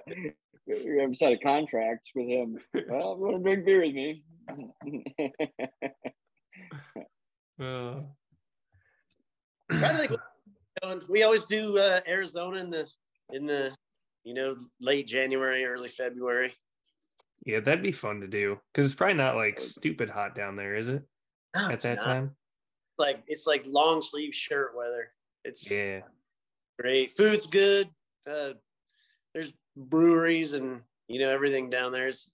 we have signed a contract with him. Well, if you want to drink beer with me. uh. we always do uh, Arizona in the in the you know late January, early February. Yeah, that'd be fun to do because it's probably not like stupid hot down there, is it? No, At that not. time, like it's like long sleeve shirt weather. It's yeah, great. Food's good. Uh, there's breweries and you know everything down there. It's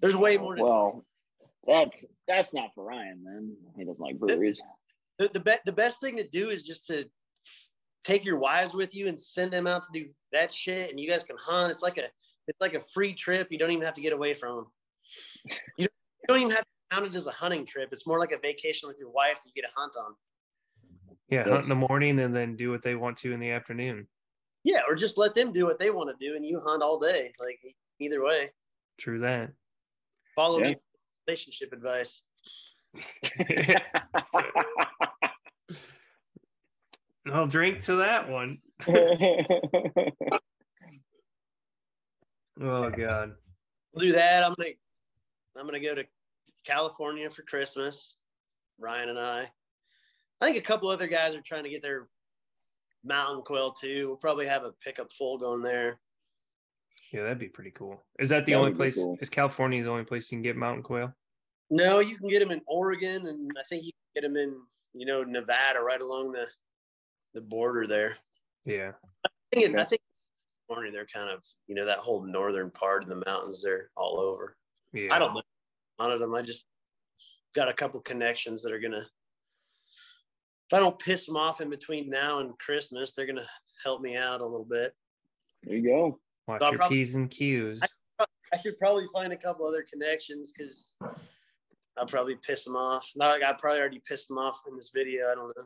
There's way more. well, that's that's not for Ryan. Then he doesn't like breweries. The the, be- the best thing to do is just to take your wives with you and send them out to do that shit, and you guys can hunt. It's like a it's like a free trip. You don't even have to get away from them. You don't, you don't even have to count it as a hunting trip. It's more like a vacation with your wife that you get to hunt on. Yeah, hunt in the morning and then do what they want to in the afternoon. Yeah, or just let them do what they want to do and you hunt all day. Like either way. True that. Follow yeah. relationship advice. I'll drink to that one. oh God. We'll do that. I'm gonna I'm gonna go to California for Christmas. Ryan and I. I think a couple other guys are trying to get their mountain quail too. We'll probably have a pickup full going there. Yeah, that'd be pretty cool. Is that the that only place? Cool. Is California the only place you can get mountain quail? No, you can get them in Oregon, and I think you can get them in you know Nevada, right along the the border there. Yeah, I think, I think California, they're kind of you know that whole northern part of the mountains. They're all over. Yeah, I don't know none of them. I just got a couple connections that are gonna. If I don't piss them off in between now and Christmas, they're gonna help me out a little bit. There you go. Watch so your probably, p's and q's. I, I, should probably find a couple other connections because I'll probably piss them off. Not like I probably already pissed them off in this video. I don't know.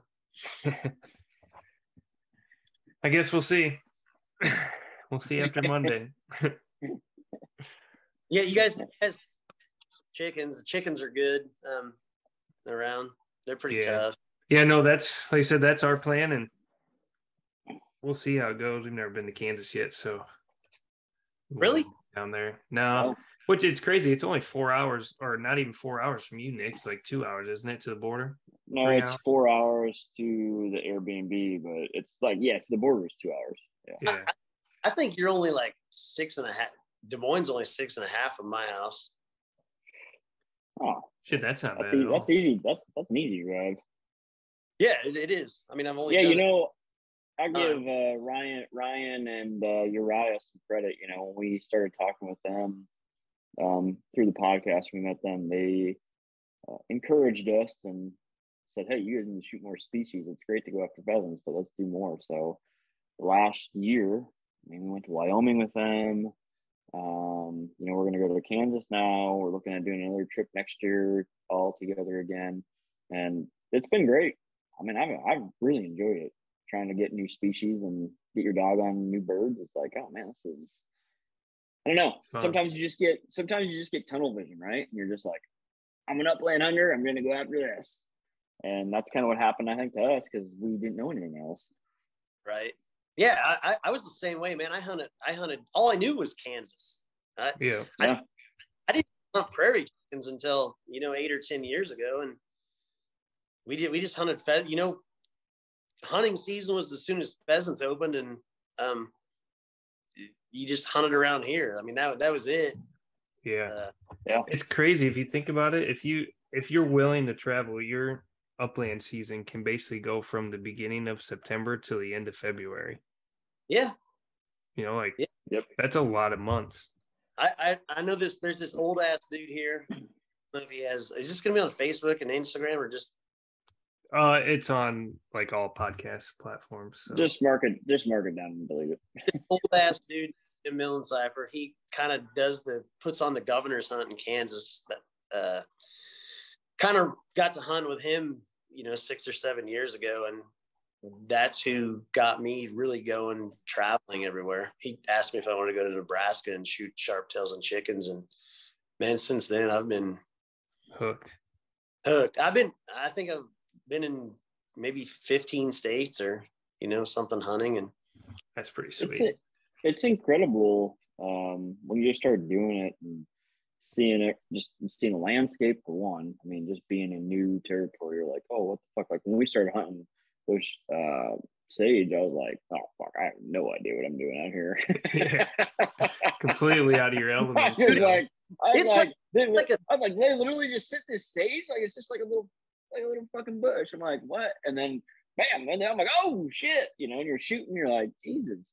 I guess we'll see. we'll see after Monday. yeah, you guys, you guys chickens. The chickens are good. Um, around. They're pretty yeah. tough. Yeah, no, that's like I said, that's our plan, and we'll see how it goes. We've never been to Kansas yet, so really down there. No, oh. which it's crazy. It's only four hours, or not even four hours from you, Nick. It's like two hours, isn't it, to the border? No, Three it's hours? four hours to the Airbnb, but it's like yeah, to the border is two hours. Yeah. yeah. I, I think you're only like six and a half. Des Moines only six and a half from my house. Oh shit, that's not that's bad. Easy, that's easy. That's that's an easy drive. Yeah, it, it is. I mean, I've only yeah. You know, I give uh, Ryan Ryan and uh, Uriah some credit. You know, when we started talking with them um, through the podcast, we met them. They uh, encouraged us and said, "Hey, you guys need to shoot more species. It's great to go after pheasants, but let's do more." So last year, I mean, we went to Wyoming with them. Um, you know, we're going to go to Kansas now. We're looking at doing another trip next year all together again. And it's been great. I mean, I've, I've really enjoyed it trying to get new species and get your dog on new birds. It's like, oh man, this is, I don't know. Sometimes you just get, sometimes you just get tunnel vision, right? And you're just like, I'm an upland hunter. I'm going to go after this. And that's kind of what happened, I think, to us because we didn't know anything else. Right. Yeah, I, I was the same way, man. I hunted. I hunted. All I knew was Kansas. I, yeah. I, yeah. I didn't hunt prairie chickens until you know eight or ten years ago, and we did. We just hunted pheasant. You know, hunting season was as soon as pheasants opened, and um, you just hunted around here. I mean, that that was it. Yeah. Uh, yeah. It's crazy if you think about it. If you if you're willing to travel, your upland season can basically go from the beginning of September to the end of February. Yeah. You know, like yeah. yep, that's a lot of months. I, I I know this. There's this old ass dude here. if he has, is this gonna be on Facebook and Instagram or just? Uh, it's on like all podcast platforms. So. Just mark it. Just mark it down and believe it. old ass dude, Jim Cipher. He kind of does the puts on the governor's hunt in Kansas. That uh, kind of got to hunt with him, you know, six or seven years ago, and that's who got me really going traveling everywhere. He asked me if I wanted to go to Nebraska and shoot sharp tails and chickens. And man, since then I've been hooked. Hooked. I've been, I think I've been in maybe 15 states or, you know, something hunting. And that's pretty sweet. It's, it's incredible um, when you just start doing it and seeing it, just seeing a landscape for one. I mean, just being in new territory, you're like, oh, what the fuck? Like when we started hunting, push uh, Sage, I was like, oh fuck, I have no idea what I'm doing out here. Completely out of your element. I was like, I was like, like, like a, I was like, they literally just sit this sage, like it's just like a little, like a little fucking bush. I'm like, what? And then, bam, and then I'm like, oh shit, you know, and you're shooting, you're like, Jesus.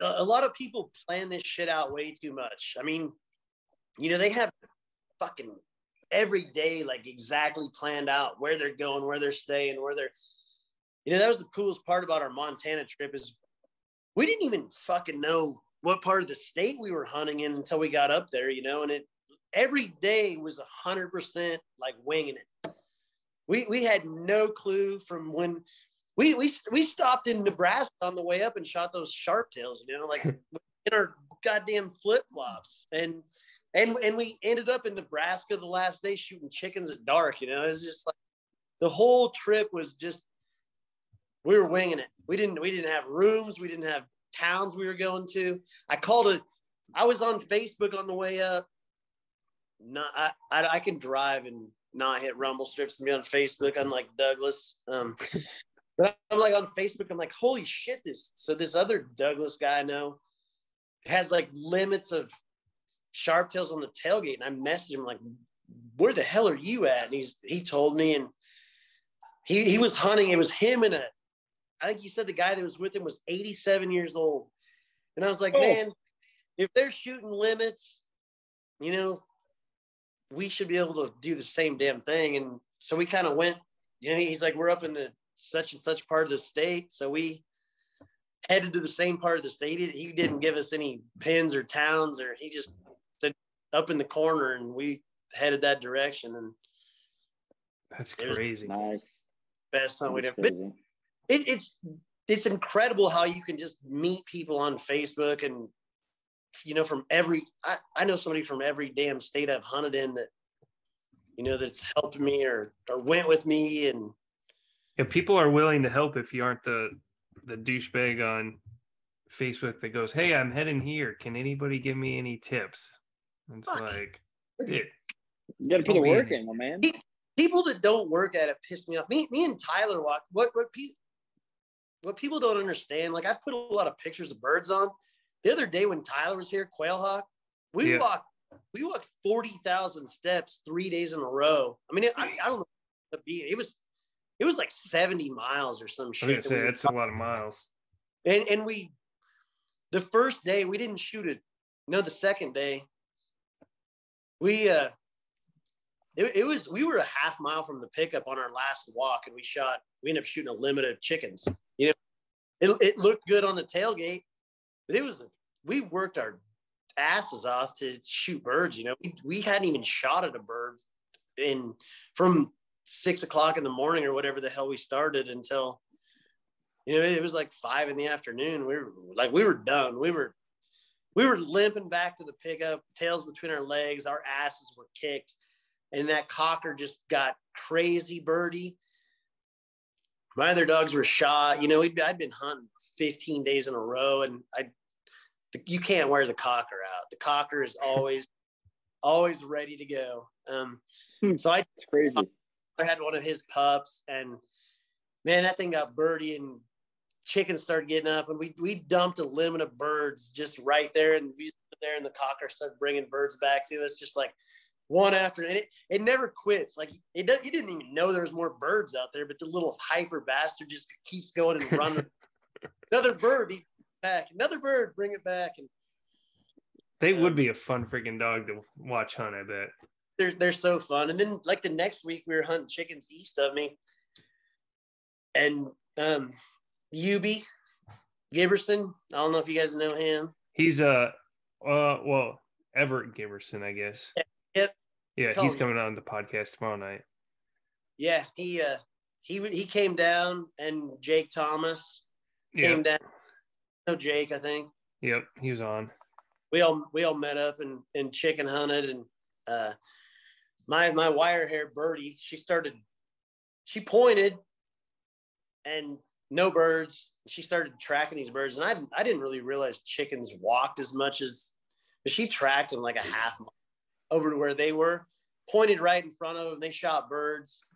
a lot of people plan this shit out way too much. I mean, you know, they have fucking every day like exactly planned out where they're going, where they're staying, where they're. You know, that was the coolest part about our Montana trip is we didn't even fucking know what part of the state we were hunting in until we got up there. You know, and it every day was a hundred percent like winging it. We we had no clue from when we we we stopped in Nebraska on the way up and shot those sharp tails, you know, like in our goddamn flip flops, and and and we ended up in Nebraska the last day shooting chickens at dark. You know, it was just like the whole trip was just we were winging it. We didn't we didn't have rooms, we didn't have towns we were going to. I called it. I was on Facebook on the way up. Not I I, I can drive and not hit rumble strips to be on Facebook, unlike Douglas. Um, but I'm like on Facebook, I'm like, holy shit, this so this other Douglas guy I know has like limits of sharp tails on the tailgate. And I messaged him like, where the hell are you at? And he's he told me and he he was hunting. It was him and a I think he said the guy that was with him was 87 years old. And I was like, oh. man, if they're shooting limits, you know, we should be able to do the same damn thing. And so we kind of went, you know, he's like, we're up in the such and such part of the state. So we headed to the same part of the state. He didn't give us any pins or towns, or he just said up in the corner, and we headed that direction. And that's crazy. Nice. Best time we'd ever. But it, it's it's incredible how you can just meet people on Facebook and you know from every I, I know somebody from every damn state I've hunted in that you know that's helped me or or went with me and yeah, people are willing to help if you aren't the the douchebag on Facebook that goes, "Hey, I'm heading here. Can anybody give me any tips?" And it's Fuck. like, dude, you got to put the work in, my man. People that don't work at it piss me off. Me, me and Tyler walked. What what pe- what people don't understand? Like I put a lot of pictures of birds on. The other day when Tyler was here, Quail Hawk, we yeah. walked we walked forty thousand steps three days in a row. I mean, it, I, I don't know. It was it was like 70 miles or some shit. I was say, that's a lot of miles. And and we the first day we didn't shoot it. No, the second day we uh it, it was we were a half mile from the pickup on our last walk and we shot we ended up shooting a limit of chickens. You know, it, it looked good on the tailgate, but it was we worked our asses off to shoot birds. You know, we, we hadn't even shot at a bird in from six o'clock in the morning or whatever the hell we started until you know it was like five in the afternoon. We were like we were done. We were we were limping back to the pickup tails between our legs our asses were kicked and that cocker just got crazy birdie. My other dogs were shot. You know i'd been hunting 15 days in a row and i you can't wear the cocker out the cocker is always always ready to go um, hmm. so i it's crazy I had one of his pups, and man, that thing got birdie, and chickens started getting up, and we we dumped a limit of birds just right there, and we there, and the cocker started bringing birds back to us, just like one after, and it it never quits. Like it, you didn't even know there was more birds out there, but the little hyper bastard just keeps going and running. another bird, back. Another bird, bring it back, and they um, would be a fun freaking dog to watch hunt. I bet they're they're so fun. And then like the next week we were hunting chickens east of me, and um, Ubi Giberson. I don't know if you guys know him. He's a uh, uh well Everett Giberson, I guess. Yep. Yeah, Call he's coming on the podcast tomorrow night. Yeah, he uh he he came down and Jake Thomas came yep. down. No Jake, I think. Yep, he was on. We all we all met up and and chicken hunted and uh my my wire hair birdie, she started, she pointed, and no birds. She started tracking these birds, and I I didn't really realize chickens walked as much as, but she tracked them like a half mile over to where they were, pointed right in front of them. They shot birds,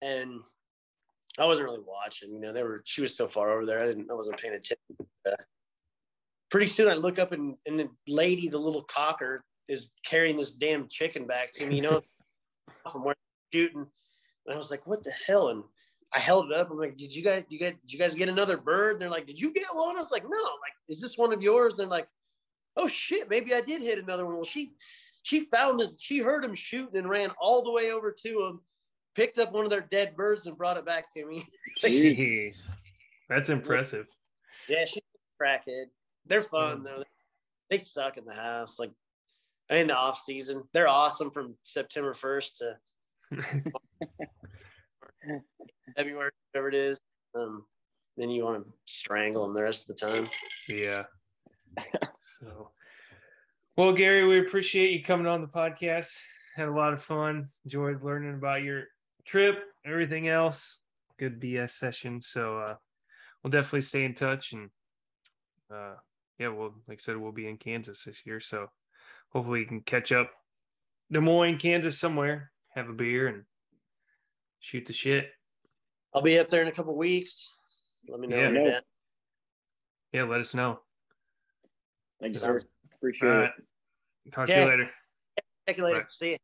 and I wasn't really watching. You know, they were. She was so far over there. I didn't. I wasn't paying attention. Uh, pretty soon, I look up and and the lady, the little cocker, is carrying this damn chicken back to me, you know, from where shooting. And I was like, what the hell? And I held it up. I'm like, did you guys, you get, did you guys get another bird? And they're like, did you get one? I was like, no. I'm like, is this one of yours? And they're like, oh shit, maybe I did hit another one. Well, she she found this, she heard him shooting and ran all the way over to him, picked up one of their dead birds and brought it back to me. Jeez. That's impressive. Yeah, she's a crackhead. They're fun though. They suck in the house. Like in the off season. They're awesome from September 1st to February, whatever it is. Um, then you want to strangle them the rest of the time. Yeah. So, well, Gary, we appreciate you coming on the podcast. Had a lot of fun. Enjoyed learning about your trip, everything else. Good BS session. So, uh, we'll definitely stay in touch. And, uh, yeah, well, like I said, we'll be in Kansas this year. So, hopefully, we can catch up Des Moines, Kansas, somewhere, have a beer, and shoot the shit. I'll be up there in a couple weeks. Let me know. Yeah, yeah let us know. Thanks, sir. Appreciate it. Talk to you later. Talk you later. Bye. See you.